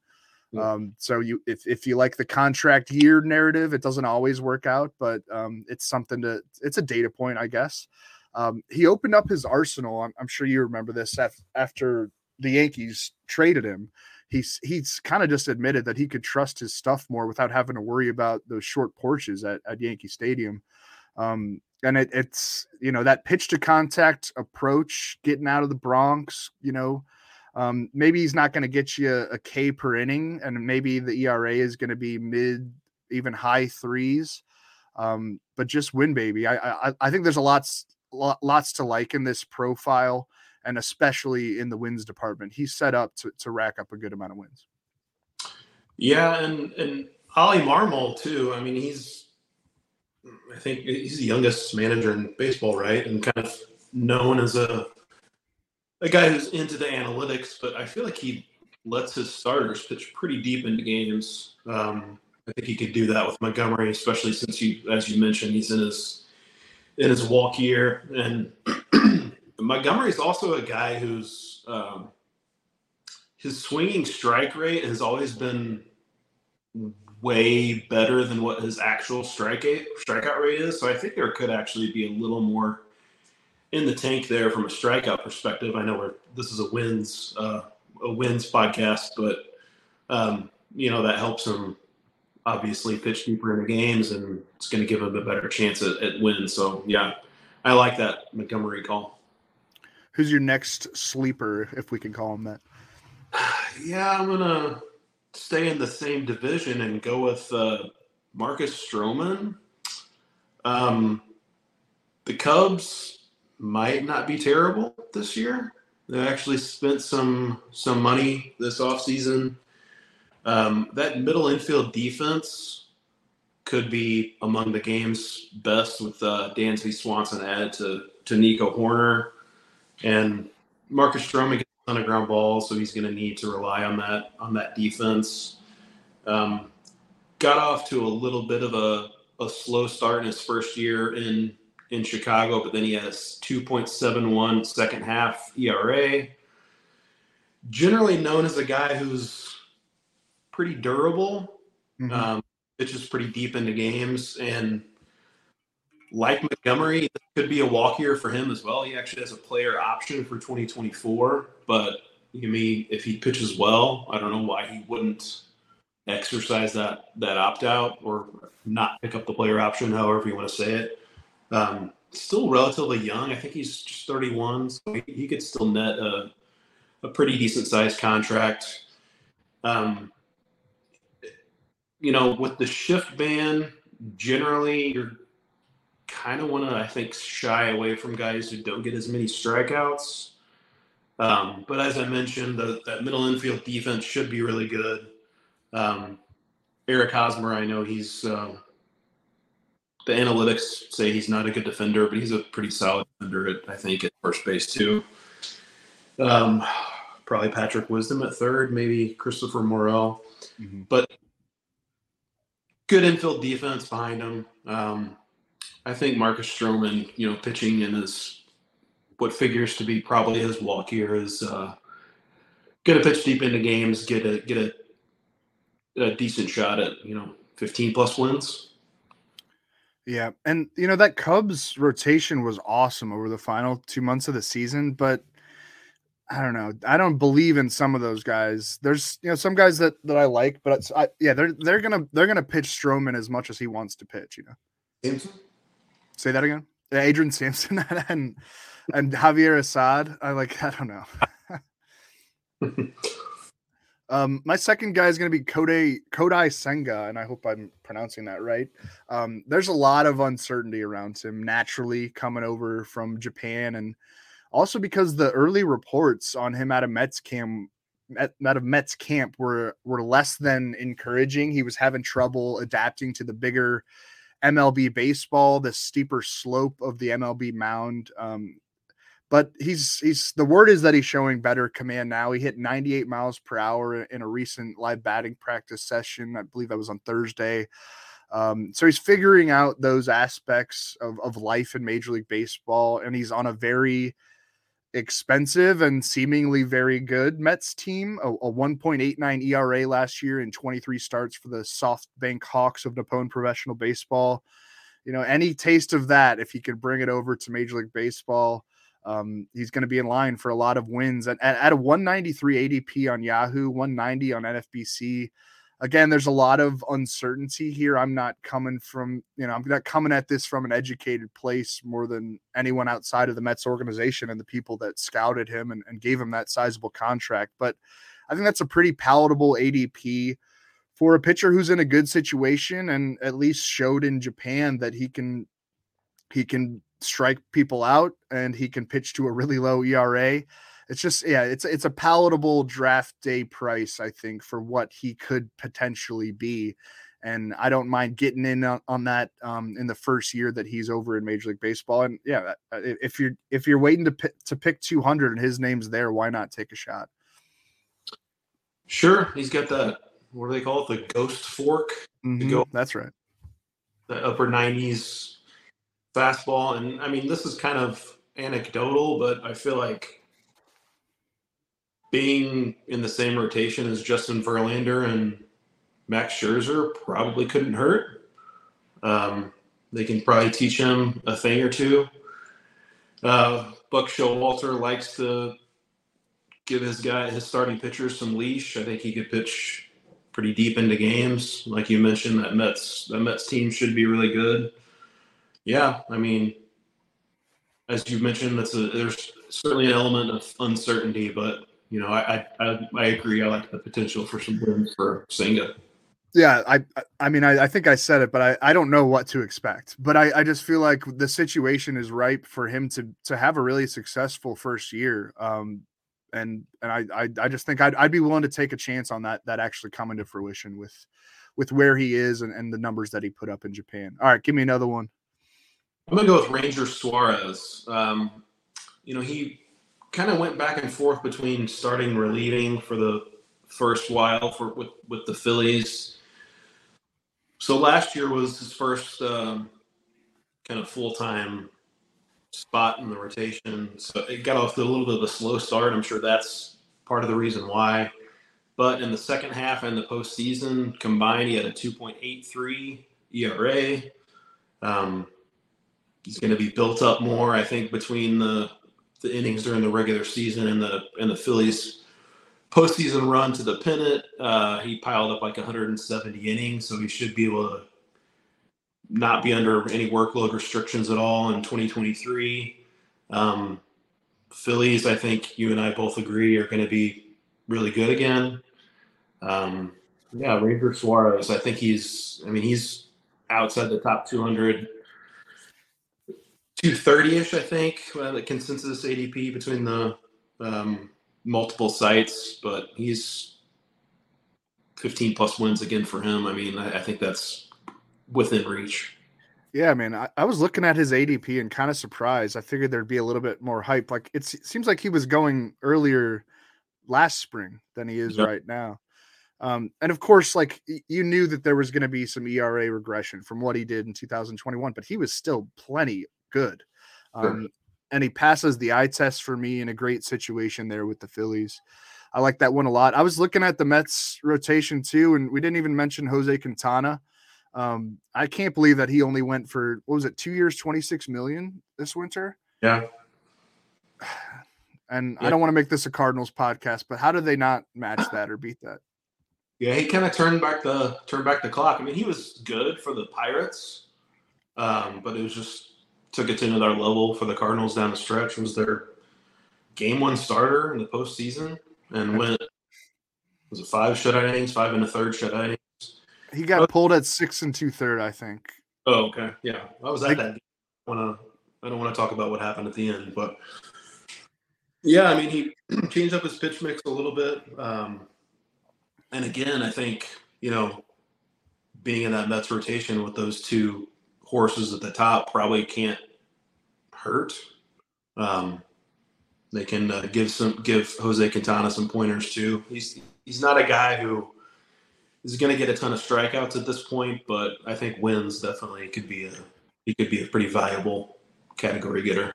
Um, so you if if you like the contract year narrative, it doesn't always work out, but um, it's something to it's a data point, I guess. Um, he opened up his arsenal. I'm, I'm sure you remember this after the Yankees traded him he's he's kind of just admitted that he could trust his stuff more without having to worry about those short porches at, at Yankee Stadium. Um, and it, it's you know that pitch to contact approach, getting out of the Bronx. You know, um, maybe he's not going to get you a, a K per inning, and maybe the ERA is going to be mid, even high threes. Um, but just win, baby. I, I I think there's a lots lots to like in this profile, and especially in the wins department. He's set up to to rack up a good amount of wins. Yeah, and and Ollie Marmol too. I mean, he's I think he's the youngest manager in baseball, right? And kind of known as a a guy who's into the analytics, but I feel like he lets his starters pitch pretty deep into games. Um, I think he could do that with Montgomery, especially since you, as you mentioned, he's in his in his walk year, and Montgomery is also a guy who's um, his swinging strike rate has always been way better than what his actual strike rate, strikeout rate is. So I think there could actually be a little more in the tank there from a strikeout perspective. I know we're this is a wins uh, a wins podcast, but um, you know that helps him obviously pitch deeper in the games, and it's going to give him a better chance at, at wins. So yeah, I like that Montgomery call. Who's your next sleeper, if we can call him that? Yeah, I'm gonna stay in the same division and go with uh, Marcus Stroman. Um, the Cubs might not be terrible this year. They actually spent some some money this offseason. Um, that middle infield defense could be among the game's best with uh, Dansby Swanson added to to Nico Hoerner and Marcus Stroman gets a ton of ground balls, so he's going to need to rely on that on that defense. Um, got off to a little bit of a, a slow start in his first year in in Chicago, but then he has 2.71 second half ERA. Generally known as a guy who's pretty durable, mm-hmm. um, pitches pretty deep into games, and like Montgomery, this could be a walk year for him as well. He actually has a player option for 2024, but you mean if he pitches well, I don't know why he wouldn't exercise that that opt out or not pick up the player option, however you want to say it. Um, still relatively young. I think he's just 31, so he, he could still net a, a pretty decent sized contract. Um, you know, with the shift ban, generally you're kind of want to, I think, shy away from guys who don't get as many strikeouts. Um, but as I mentioned, the, that middle infield defense should be really good. Um, Eric Hosmer, I know he's uh, the analytics say he's not a good defender, but he's a pretty solid defender, at, I think, at first base too. Um, probably Patrick Wisdom at third, maybe Christopher Morel, mm-hmm. but good infield defense behind him. Um, I think Marcus Stroman, you know, pitching in his what figures to be probably his walk year is uh, going to pitch deep into games, get a get a, a decent shot at you know 15 plus wins. Yeah, and you know that Cubs rotation was awesome over the final two months of the season, but I don't know. I don't believe in some of those guys. There's you know some guys that that I like, but I, yeah, they're they're gonna they're gonna pitch Stroman as much as he wants to pitch. You know. Sampson? Say that again. Adrian Sampson and and Javier Assad. I like. I don't know. um, my second guy is going to be Kodai Kodai Senga, and I hope I'm pronouncing that right. Um, there's a lot of uncertainty around him naturally coming over from Japan, and also because the early reports on him out of Mets camp out of Mets camp were were less than encouraging. He was having trouble adapting to the bigger MLB baseball, the steeper slope of the MLB mound. Um, but he's he's the word is that he's showing better command now. He hit 98 miles per hour in a recent live batting practice session. I believe that was on Thursday. Um, so he's figuring out those aspects of, of life in Major League Baseball, and he's on a very expensive and seemingly very good Mets team, a, a 1.89 ERA last year in 23 starts for the SoftBank Hawks of Nippon Professional Baseball. You know, any taste of that, if he could bring it over to Major League Baseball, um, he's going to be in line for a lot of wins. At, at, a 193 ADP on Yahoo, 190 on NFBC, again, there's a lot of uncertainty here. I'm not coming from, you know, I'm not coming at this from an educated place more than anyone outside of the Mets organization and the people that scouted him and, and gave him that sizable contract. But I think that's a pretty palatable ADP for a pitcher who's in a good situation and at least showed in Japan that he can he can strike people out and he can pitch to a really low ERA. It's just yeah, it's it's a palatable draft day price I think for what he could potentially be. And I don't mind getting in on, on that um, in the first year that he's over in Major League Baseball. And yeah, uh, if you're if you're waiting to pick, to pick 200 and his name's there, why not take a shot? Sure, he's got that. What do they call it? The ghost fork. Mm-hmm, go, that's right. The upper 90s fastball, and I mean, this is kind of anecdotal, but I feel like being in the same rotation as Justin Verlander and Max Scherzer probably couldn't hurt. Um, they can probably teach him a thing or two. Uh, Buck Showalter likes to give his guy, his starting pitchers, some leash. I think he could pitch pretty deep into games. Like you mentioned, that Mets that Mets team should be really good. Yeah, I mean, as you mentioned, that's a there's certainly an element of uncertainty, but you know, I I I agree. I like the potential for some wins for Senga. Yeah, I I mean I, I think I said it, but I, I don't know what to expect. But I, I just feel like the situation is ripe for him to to have a really successful first year. Um, and and I I, I just think I'd, I'd be willing to take a chance on that that actually coming to fruition with with where he is and, and the numbers that he put up in Japan. All right, give me another one. I'm gonna go with Ranger Suarez. Um, you know, he kind of went back and forth between starting relieving for the first while for with with the Phillies. So last year was his first um, kind of full time spot in the rotation. So it got off to a little bit of a slow start. I'm sure that's part of the reason why. But in the second half and the postseason combined, he had a 2.83 ERA. Um, he's going to be built up more, I think, between the the innings during the regular season and the and the Phillies postseason run to the pennant. Uh, he piled up like 170 innings, so he should be able to not be under any workload restrictions at all in 2023. Um, Phillies, I think you and I both agree, are going to be really good again. Um, yeah, Ranger Suarez, I think he's, I mean, he's outside the top 200, 230 ish, I think, uh, the consensus ADP between the um, multiple sites, but he's 15 plus wins again for him. I mean, I, I think that's within reach. Yeah, man. I, I, was looking at his ADP and kind of surprised. I figured there'd be a little bit more hype. Like it seems like he was going earlier last spring than he is yep. right now. Um, and of course, like you knew that there was going to be some ERA regression from what he did in 2021, but he was still plenty good. Um, sure. And he passes the eye test for me in a great situation there with the Phillies. I like that one a lot. I was looking at the Mets rotation too, and we didn't even mention Jose Quintana. Um, I can't believe that he only went for what was it, two years, 26 million this winter? Yeah. And yeah. I don't want to make this a Cardinals podcast, but how did they not match that or beat that? Yeah, he kind of turned back the turned back the clock. I mean, he was good for the Pirates, um, but it was just took it to another level for the Cardinals down the stretch. Was their game one starter in the postseason and went was it five shutout innings, five and a third shutout innings. he got pulled at six and two third, I think. Oh, okay. Yeah. I was at like, that. I wanna I don't want to talk about what happened at the end, but yeah, I mean he changed up his pitch mix a little bit. Um, and again, I think, you know, being in that Mets rotation with those two horses at the top probably can't hurt. Um, they can uh, give some give Jose Quintana some pointers too. He's he's not a guy who is going to get a ton of strikeouts at this point, but I think wins definitely could be a he could be a pretty valuable category getter.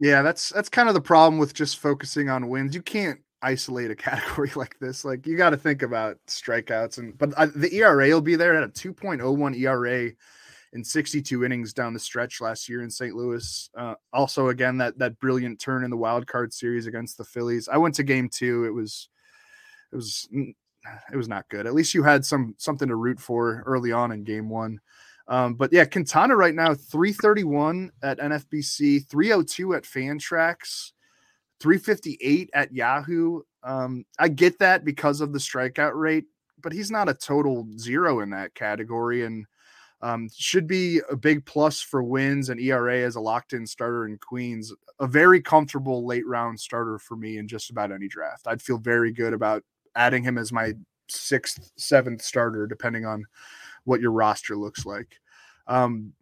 Yeah, that's that's kind of the problem with just focusing on wins. You can't isolate a category like this. Like you got to think about strikeouts and but uh, the ERA will be there at a 2.01 ERA in 62 innings down the stretch last year in St. Louis. Uh, also, again that that brilliant turn in the wild card series against the Phillies. I went to Game Two. It was it was it was not good. At least you had some something to root for early on in game one. Um, but yeah, Quintana right now 331 at NFBC, 302 at Fantrax, 358 at Yahoo. Um, I get that because of the strikeout rate but he's not a total zero in that category, and um, should be a big plus for wins and ERA as a locked in starter in Queens. A very comfortable late round starter for me in just about any draft. I'd feel very good about adding him as my sixth, seventh starter, depending on what your roster looks like. Um,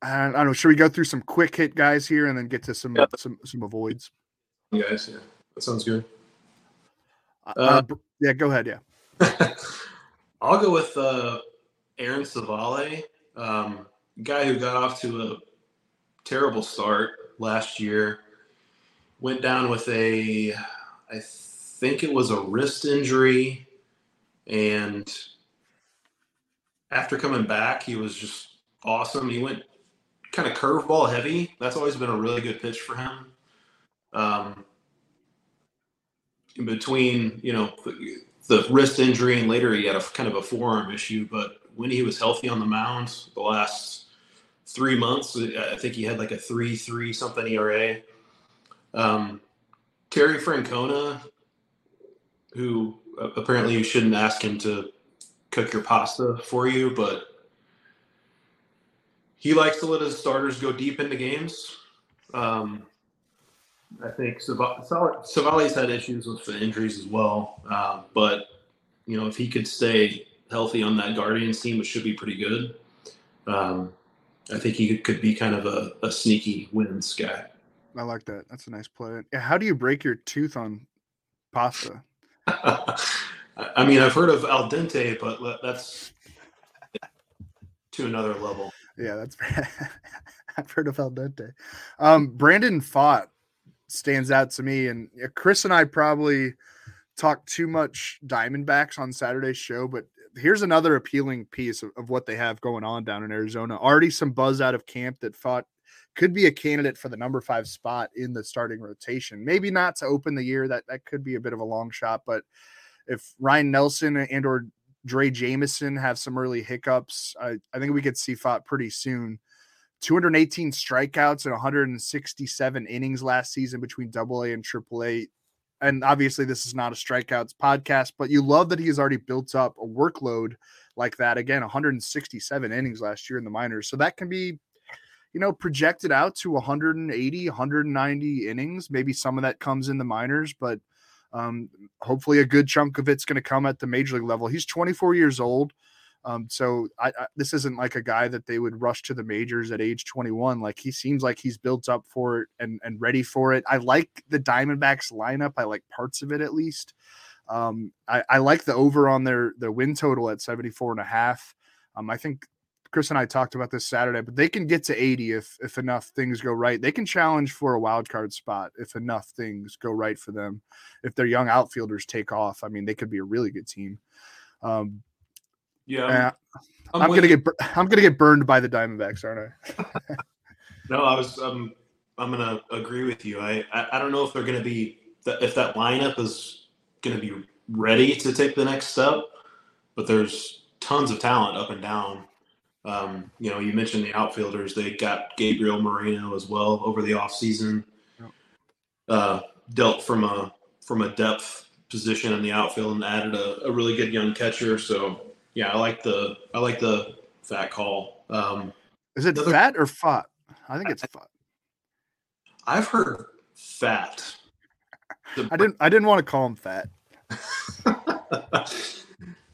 I, don't know. Should we go through some quick hit guys here and then get to some Yeah. some some avoids? guys. Yeah, that sounds good. Uh, Uh, yeah, go ahead. Yeah, I'll go with uh, Aaron Civale, um, guy who got off to a terrible start last year. Went down with a, I think it was a wrist injury, and after coming back, he was just awesome. He went kind of curveball heavy. That's always been a really good pitch for him. Um, in between, you know, the, the wrist injury and later he had a kind of a forearm issue. But when he was healthy on the mound, the last three months, I think he had like a three three something ERA. Um, Terry Francona, who apparently you shouldn't ask him to cook your pasta for you, but he likes to let his starters go deep into games. Um, I think Civale's had issues with the injuries as well, uh, but you know if he could stay healthy on that Guardians team, which should be pretty good. Um, I think he could be kind of a, a sneaky wins guy. I like that. That's a nice play. How do you break your tooth on pasta? I mean, I've heard of al dente, but that's to another level. Yeah, that's I've heard of al dente. Um, Brandon Pfaadt stands out to me, and Chris and I probably talked too much Diamondbacks on Saturday's show, but here's another appealing piece of, of what they have going on down in Arizona. Already some buzz out of camp that Pfaadt could be a candidate for the number five spot in the starting rotation. Maybe not to open the year. That that could be a bit of a long shot, but if Ryan Nelson and or Drey Jameson have some early hiccups, I, I think we could see Pfaadt pretty soon. 218 strikeouts and 167 innings last season between double A and triple A. And obviously, this is not a strikeouts podcast, but you love that he has already built up a workload like that. Again, 167 innings last year in the minors. So that can be, you know, projected out to 180, 190 innings. Maybe some of that comes in the minors, but um, hopefully a good chunk of it's going to come at the major league level. He's 24 years old. Um, so I, I, this isn't like a guy that they would rush to the majors at age 21. Like he seems like he's built up for it and, and ready for it. I like the Diamondbacks lineup. I like parts of it at least. Um, I, I like the over on their their win total at 74 and a half. Um, I think Chris and I talked about this Saturday, but they can get to 80 if if enough things go right. They can challenge for a wild card spot if enough things go right for them. If their young outfielders take off, I mean, they could be a really good team. Um, Yeah, yeah, I'm, I'm gonna get I'm gonna get burned by the Diamondbacks, aren't I? No, I was. Um, I'm gonna agree with you. I, I I don't know if they're gonna be that if that lineup is gonna be ready to take the next step, but there's tons of talent up and down. Um, you know, you mentioned the outfielders. They got Gabriel Moreno as well over the offseason. Yep. Uh, dealt from a from a depth position in the outfield and added a, a really good young catcher. So yeah, I like the I like the fat call. Um, Is it Another- fat or fat? I think it's fat. I've heard fat. I didn't I didn't want to call him fat.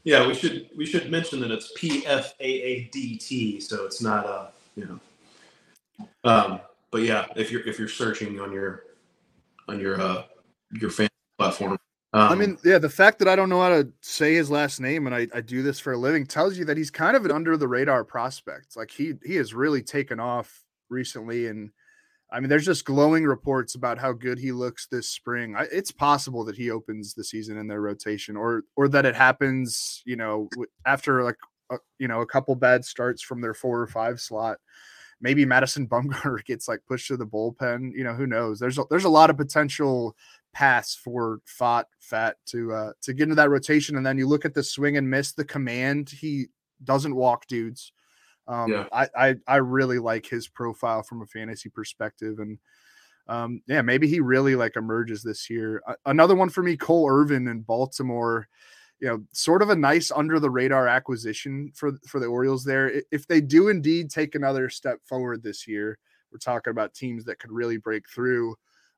yeah, we should we should mention that it's P F A A D T, so it's not a you know. Um, but yeah, if you're if you're searching on your on your uh your fan platform, um, I mean, yeah, the fact that I don't know how to say his last name and I, I do this for a living tells you that he's kind of an under the radar prospect. Like he he has really taken off recently, and I mean, there's just glowing reports about how good he looks this spring. I, it's possible that he opens the season in their rotation, or or that it happens, you know, after like a, you know a couple bad starts from their four or five slot. Maybe Madison Bumgarner gets like pushed to the bullpen. You know, who knows? There's a, there's a lot of potential pass for Fat Fat to uh to get into that rotation, and then you look at the swing and miss, the command. He doesn't walk dudes. Um, Yeah. I, I I really like his profile from a fantasy perspective, and um, yeah, maybe he really like emerges this year. A- another one for me, Cole Irvin in Baltimore. you know, sort of a nice under the radar acquisition for for the Orioles there. If they do indeed take another step forward this year, we're talking about teams that could really break through.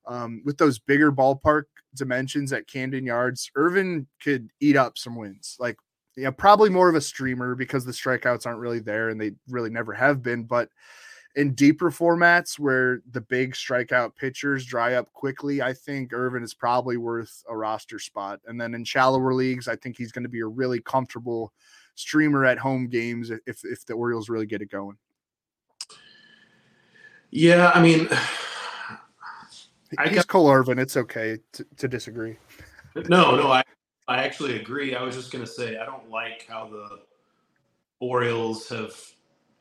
Um, with those bigger ballpark dimensions at Camden Yards, Irvin could eat up some wins. Like, yeah, probably more of a streamer because the strikeouts aren't really there and they really never have been. But in deeper formats where the big strikeout pitchers dry up quickly, I think Irvin is probably worth a roster spot. And then in shallower leagues, I think he's going to be a really comfortable streamer at home games if if the Orioles really get it going. Yeah, I mean, I he's Cole Irvin. It's okay to, to disagree. No, no, I I actually agree. I was just going to say I don't like how the Orioles have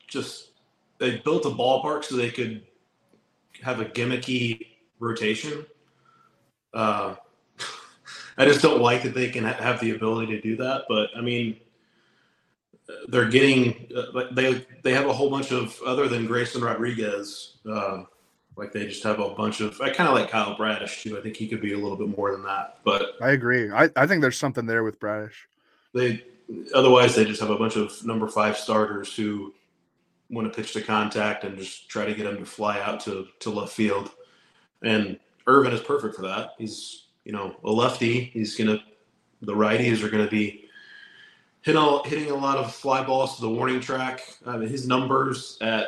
just they built a ballpark so they could have a gimmicky rotation. Uh, I just don't like that they can ha- have the ability to do that. But I mean, they're getting uh, they they have a whole bunch of other than Grayson Rodriguez. Uh, like they just have a bunch of. I kind of like Kyle Bradish too. I think he could be a little bit more than that. But I agree. I, I think there's something there with Bradish. They otherwise they just have a bunch of number five starters who want to pitch to contact and just try to get him to fly out to, to left field. And Irvin is perfect for that. He's, you know, a lefty. He's going to, the righties are going to be hitting a, hitting a lot of fly balls to the warning track. I mean, his numbers at,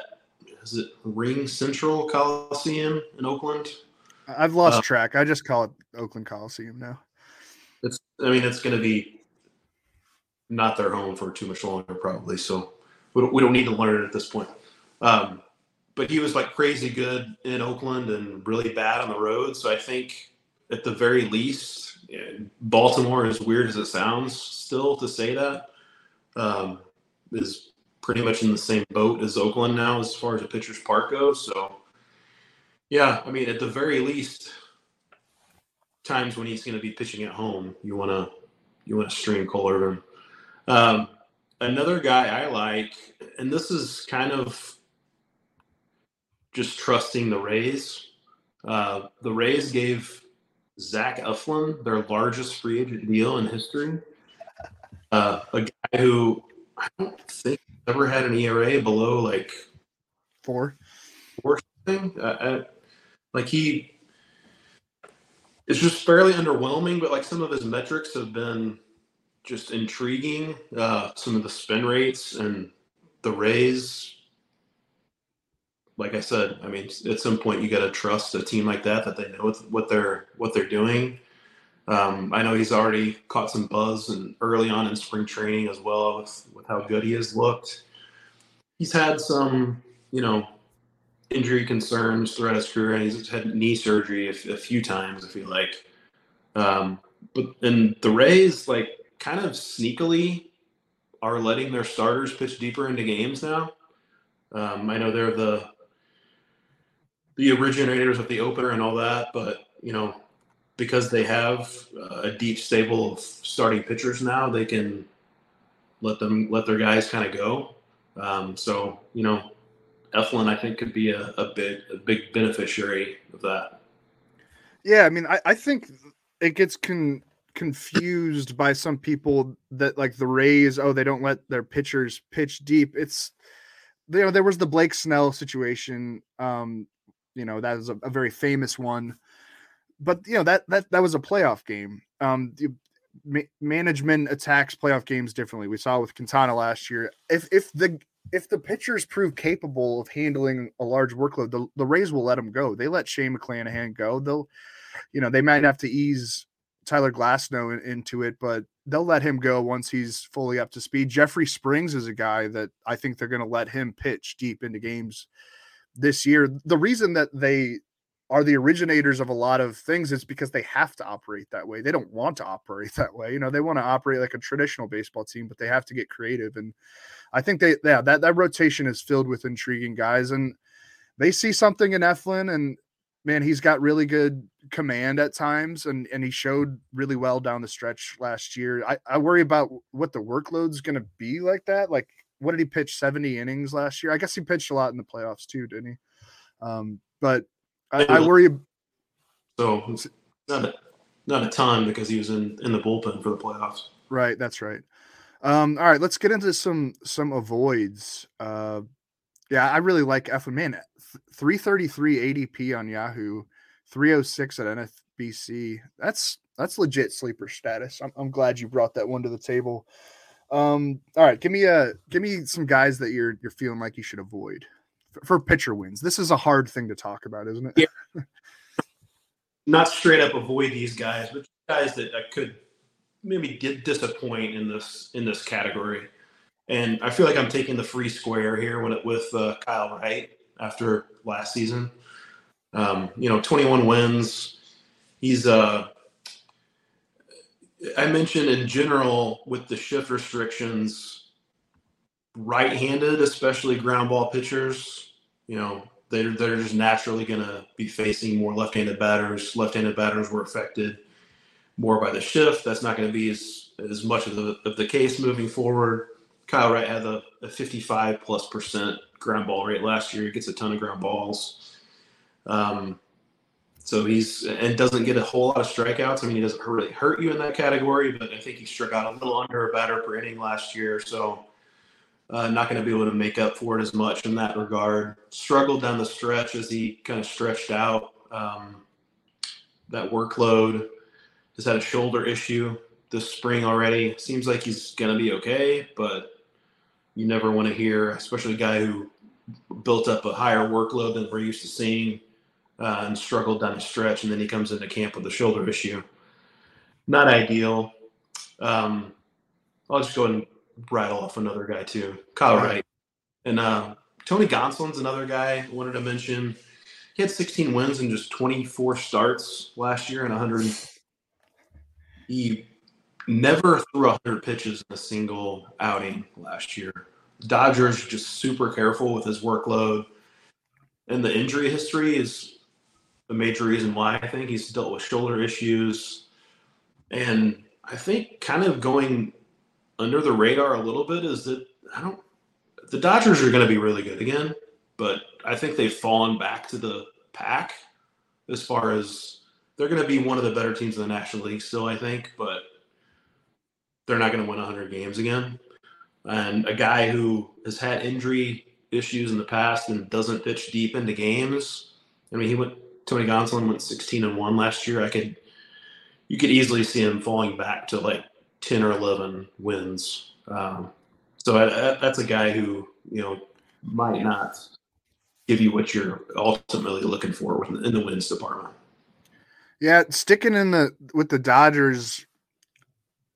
is it RingCentral Coliseum in Oakland? I've lost uh, track. I just call it Oakland Coliseum now. It's, I mean, it's going to be not their home for too much longer, probably. So, we don't, we don't need to learn it at this point. Um, but he was like crazy good in Oakland and really bad on the road. So I think at the very least, Baltimore, as weird as it sounds, still to say that, um, is pretty much in the same boat as Oakland now as far as a pitcher's park goes. So, yeah, I mean, at the very least, times when he's going to be pitching at home, you want to you want to stream Cole Irvin. Um, another guy I like, and this is kind of just trusting the Rays. Uh, the Rays gave Zach Eflin their largest free agent deal in history. Uh, a guy who I don't think ever had an ERA below like four, four something. Uh, like he, it's just fairly underwhelming. But like some of his metrics have been just intriguing. Uh, some of the spin rates and the Rays. Like I said, I mean, at some point you got to trust a team like that that they know what they're what they're doing. Um, I know he's already caught some buzz and early on in spring training as well with, with how good he has looked. He's had some, you know, injury concerns throughout his career, and he's had knee surgery a, a few times. I feel like, um, but in the Rays, like kind of sneakily are letting their starters pitch deeper into games now. Um, I know they're the the originators of the opener and all that, but you know because they have a deep stable of starting pitchers now, they can let them let their guys kind of go. Um, so you know, Eflin I think could be a, a big a big beneficiary of that. Yeah, I mean, I, I think it gets con confused by some people that like the Rays, oh, they don't let their pitchers pitch deep. It's you know, there was the Blake Snell situation. Um, you know, that was a, a very famous one. But you know, that that that was a playoff game. Um ma- management attacks playoff games differently. We saw with Quintana last year. If if the if the pitchers prove capable of handling a large workload, the, the Rays will let them go. They let Shane McClanahan go. They'll, you know, they might have to ease Tyler Glasnow in, into it, but they'll let him go once he's fully up to speed. Jeffrey Springs is a guy that I think they're going to let him pitch deep into games this year. The reason that they are the originators of a lot of things it's because they have to operate that way. They don't want to operate that way. You know, they want to operate like a traditional baseball team, but they have to get creative. And I think they, yeah, that, that rotation is filled with intriguing guys and they see something in Eflin and man, he's got really good command at times, and and he showed really well down the stretch last year. I, I worry about what the workload's going to be like that. Like, what did he pitch? Seventy innings last year. I guess he pitched a lot in the playoffs too, didn't he? Um, but I, I worry. So not a, not a ton because he was in in the bullpen for the playoffs. Right, that's right. Um, all right, let's get into some some avoids. Uh, yeah, I really like Eflin. Man, 333 ADP on Yahoo, 306 at NFBC. That's that's legit sleeper status. I'm, I'm glad you brought that one to the table. Um, all right, give me a give me some guys that you're you're feeling like you should avoid for, pitcher wins. This is a hard thing to talk about, isn't it? Yeah. Not straight up avoid these guys, but guys that I could maybe did disappoint in this in this category. And I feel like I'm taking the free square here with with uh, Kyle Wright after last season. Um, you know, 21 wins. He's uh I mentioned in general with the shift restrictions, right-handed, especially ground ball pitchers, you know, they're they're just naturally going to be facing more left-handed batters. Left-handed batters were affected more by the shift. That's not going to be as as much of the of the case moving forward. Kyle Wright had a, a 55 plus percent ground ball rate last year. He gets a ton of ground balls. Um, so he's and doesn't get a whole lot of strikeouts. I mean, he doesn't really hurt you in that category, but I think he struck out a little under a batter per inning last year. So uh, not going to be able to make up for it as much in that regard. Struggled down the stretch as he kind of stretched out um, that workload has had a shoulder issue this spring already. Seems like he's going to be okay, but you never want to hear, especially a guy who built up a higher workload than we're used to seeing uh, and struggled down the stretch, and then he comes into camp with a shoulder issue. Not ideal. Um, I'll just go ahead and rattle off another guy too, Kyle Wright, and uh, Tony Gonsolin's another guy I wanted to mention. He had 16 wins in just 24 starts last year and 100 he never threw 100 pitches in a single outing last year. Dodgers just super careful with his workload. And the injury history is a major reason why I think he's dealt with shoulder issues. And I think kind of going under the radar a little bit is that I don't the Dodgers are going to be really good again, but I think they've fallen back to the pack as far as they're going to be one of the better teams in the National League still, I think, but they're not going to win 100 games again. And a guy who has had injury issues in the past and doesn't pitch deep into games. I mean, he went Tony Gonsolin went 16 and one last year. I could you could easily see him falling back to like 10 or 11 wins. Um, so I, I, that's a guy who you know might not give you what you're ultimately looking for in the wins department. Yeah, sticking in the with the Dodgers,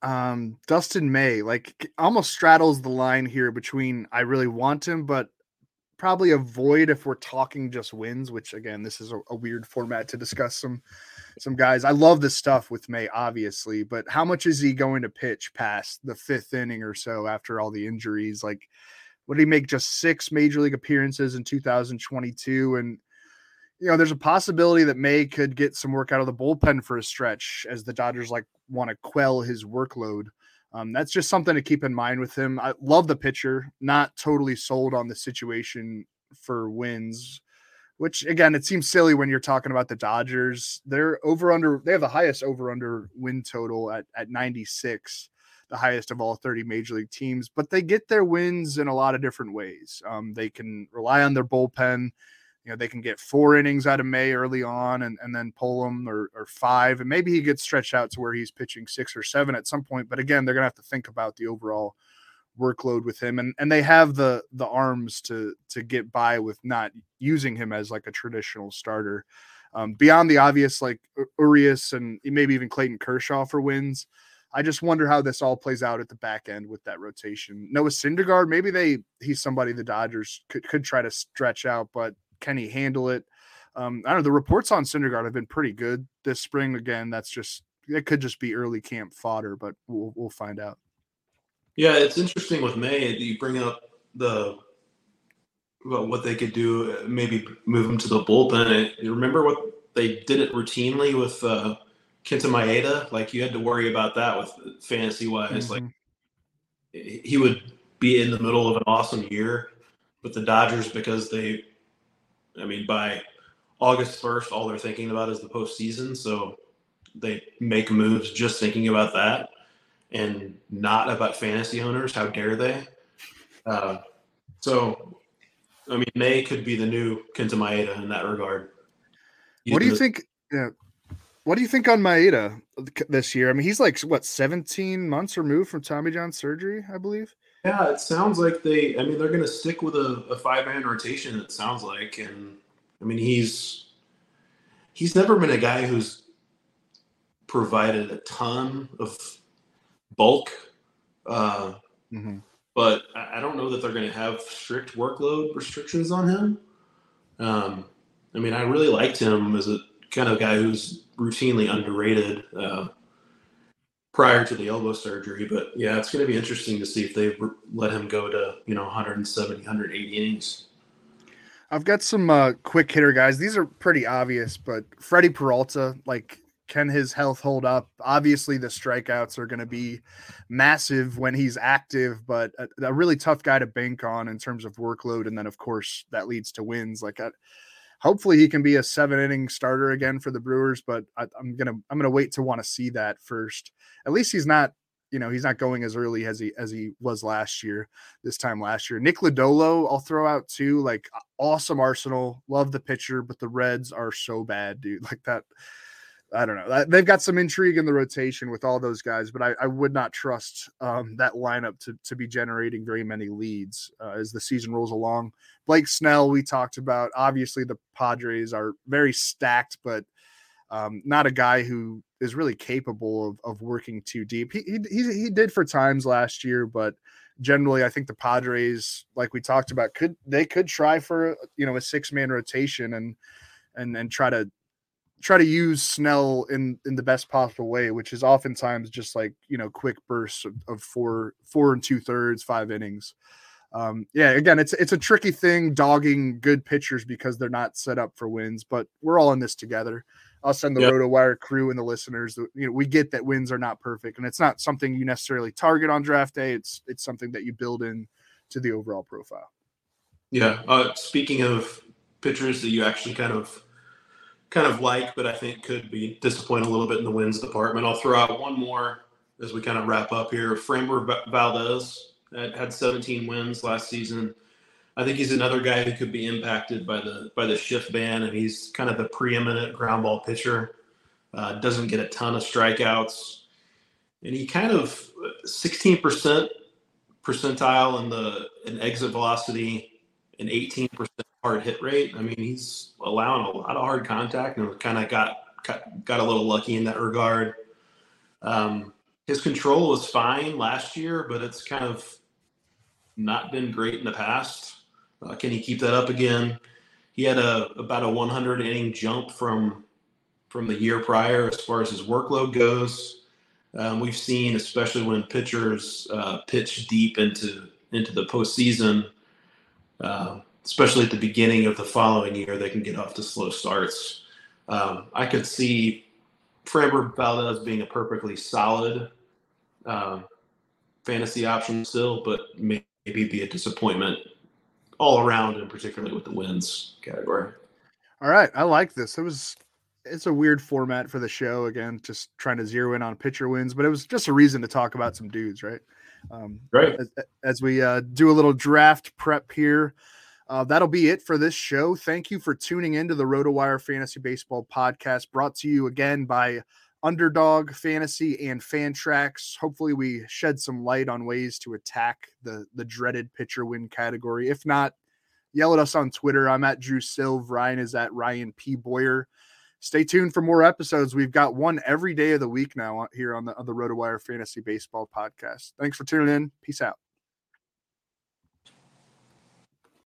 um, Dustin May like almost straddles the line here between I really want him, but probably avoid if we're talking just wins. Which again, this is a, a weird format to discuss some some guys. I love this stuff with May, obviously, but how much is he going to pitch past the fifth inning or so after all the injuries? Like, would he make just six major league appearances in 2022 and you know, there's a possibility that May could get some work out of the bullpen for a stretch as the Dodgers like want to quell his workload. Um, that's just something to keep in mind with him. I love the pitcher, not totally sold on the situation for wins, which again, it seems silly when you're talking about the Dodgers. They're over under, they have the highest over under win total at, at 96, the highest of all 30 major league teams, but they get their wins in a lot of different ways. Um, they can rely on their bullpen you know they can get four innings out of May early on and, and then pull him or, or five and maybe he gets stretched out to where he's pitching six or seven at some point but again they're gonna have to think about the overall workload with him and and they have the the arms to to get by with not using him as like a traditional starter um, beyond the obvious like Urias and maybe even Clayton Kershaw for wins I just wonder how this all plays out at the back end with that rotation. Noah Syndergaard, maybe they he's somebody the Dodgers could could try to stretch out, but can he handle it? Um, I don't know. The reports on Syndergaard have been pretty good this spring. Again, that's just it could just be early camp fodder, but we'll we'll find out. Yeah, it's interesting with May. That you bring up the well, what they could do, maybe move him to the bullpen. You remember what they did it routinely with uh, Kenta Maeda? Like you had to worry about that with fantasy wise. Mm-hmm. Like he would be in the middle of an awesome year with the Dodgers because they I mean, by August 1st, all they're thinking about is the postseason. So they make moves just thinking about that. and not about fantasy owners. How dare they? Uh, so, I mean, May could be the new Kenta Maeda in that regard. What do you think? Yeah, what do you think on Maeda this year? I mean, he's like what 17 months removed from Tommy John surgery, I believe. Yeah, it sounds like they. I mean, they're going to stick with a, a five man rotation. It sounds like, and I mean, he's he's never been a guy who's provided a ton of bulk. Uh, mm-hmm. But I don't know that they're going to have strict workload restrictions on him. Um, I mean, I really liked him as a kind of guy who's routinely underrated uh, prior to the elbow surgery. But yeah, it's going to be interesting to see if they let him go to you know 170, 180 innings. I've got some uh, quick hitter guys. These are pretty obvious, but Freddie Peralta, like, can his health hold up? Obviously, the strikeouts are going to be massive when he's active, but a, a, really tough guy to bank on in terms of workload. And then, of course, that leads to wins. Like, I, hopefully he can be a seven inning starter again for the Brewers, but I, am gonna I'm gonna wait to want to see that first. At least he's not you know he's not going as early as he as he was last year. This time last year, Nick Lodolo I'll throw out too. Like awesome Arsenal, love the pitcher, but the Reds are so bad, dude. Like that. I don't know. They've got some intrigue in the rotation with all those guys, but I, I would not trust um, that lineup to, to be generating very many leads uh, as the season rolls along. Blake Snell, we talked about. Obviously, the Padres are very stacked, but um, not a guy who is really capable of, of working too deep. He, he, he did four times last year, but generally, I think the Padres, like we talked about, could they could try for you know a six man rotation and and and try to try to use Snell in in the best possible way, which is oftentimes just like you know quick bursts of, of four four and two thirds, five innings. Um, yeah, again, it's it's a tricky thing dogging good pitchers because they're not set up for wins, but we're all in this together. I'll send the yep. RotoWire crew and the listeners. You know, we get that wins are not perfect, and it's not something you necessarily target on draft day. It's it's something that you build in to the overall profile. Yeah. Uh, speaking of pitchers that you actually kind of kind of like, but I think could be disappoint a little bit in the wins department. I'll throw out one more as we kind of wrap up here. Framber Valdez had 17 wins last season. I think he's another guy who could be impacted by the by the shift ban, and he's kind of the preeminent ground ball pitcher. Uh, doesn't get a ton of strikeouts, and he kind of 16% percentile in the in exit velocity and 18% hard hit rate. I mean, he's allowing a lot of hard contact and kind of got, got, got a little lucky in that regard. Um, his control was fine last year, but it's kind of not been great in the past. Uh, can he keep that up again? He had a about a 100 inning jump from from the year prior as far as his workload goes. Um, we've seen, especially when pitchers uh, pitch deep into into the postseason, uh, especially at the beginning of the following year, they can get off to slow starts. Um, I could see Framber Valdez being a perfectly solid um, fantasy option still, but maybe be a disappointment all around, and particularly with the wins category. All right, I like this. It was it's a weird format for the show again, just trying to zero in on pitcher wins, but it was just a reason to talk about some dudes, right? Um, right. As, as we uh, do a little draft prep here. Uh, that'll be it for this show. Thank you for tuning into the RotoWire Fantasy Baseball podcast, brought to you again by Underdog Fantasy and Fantrax Hopefully, we shed some light on ways to attack the the dreaded pitcher win category. If not, yell at us on Twitter. I'm at Drew Silv. Ryan is at Ryan P Boyer. Stay tuned for more episodes. We've got one every day of the week now uh, here on the on the RotoWire Fantasy Baseball podcast. Thanks for tuning in. Peace out.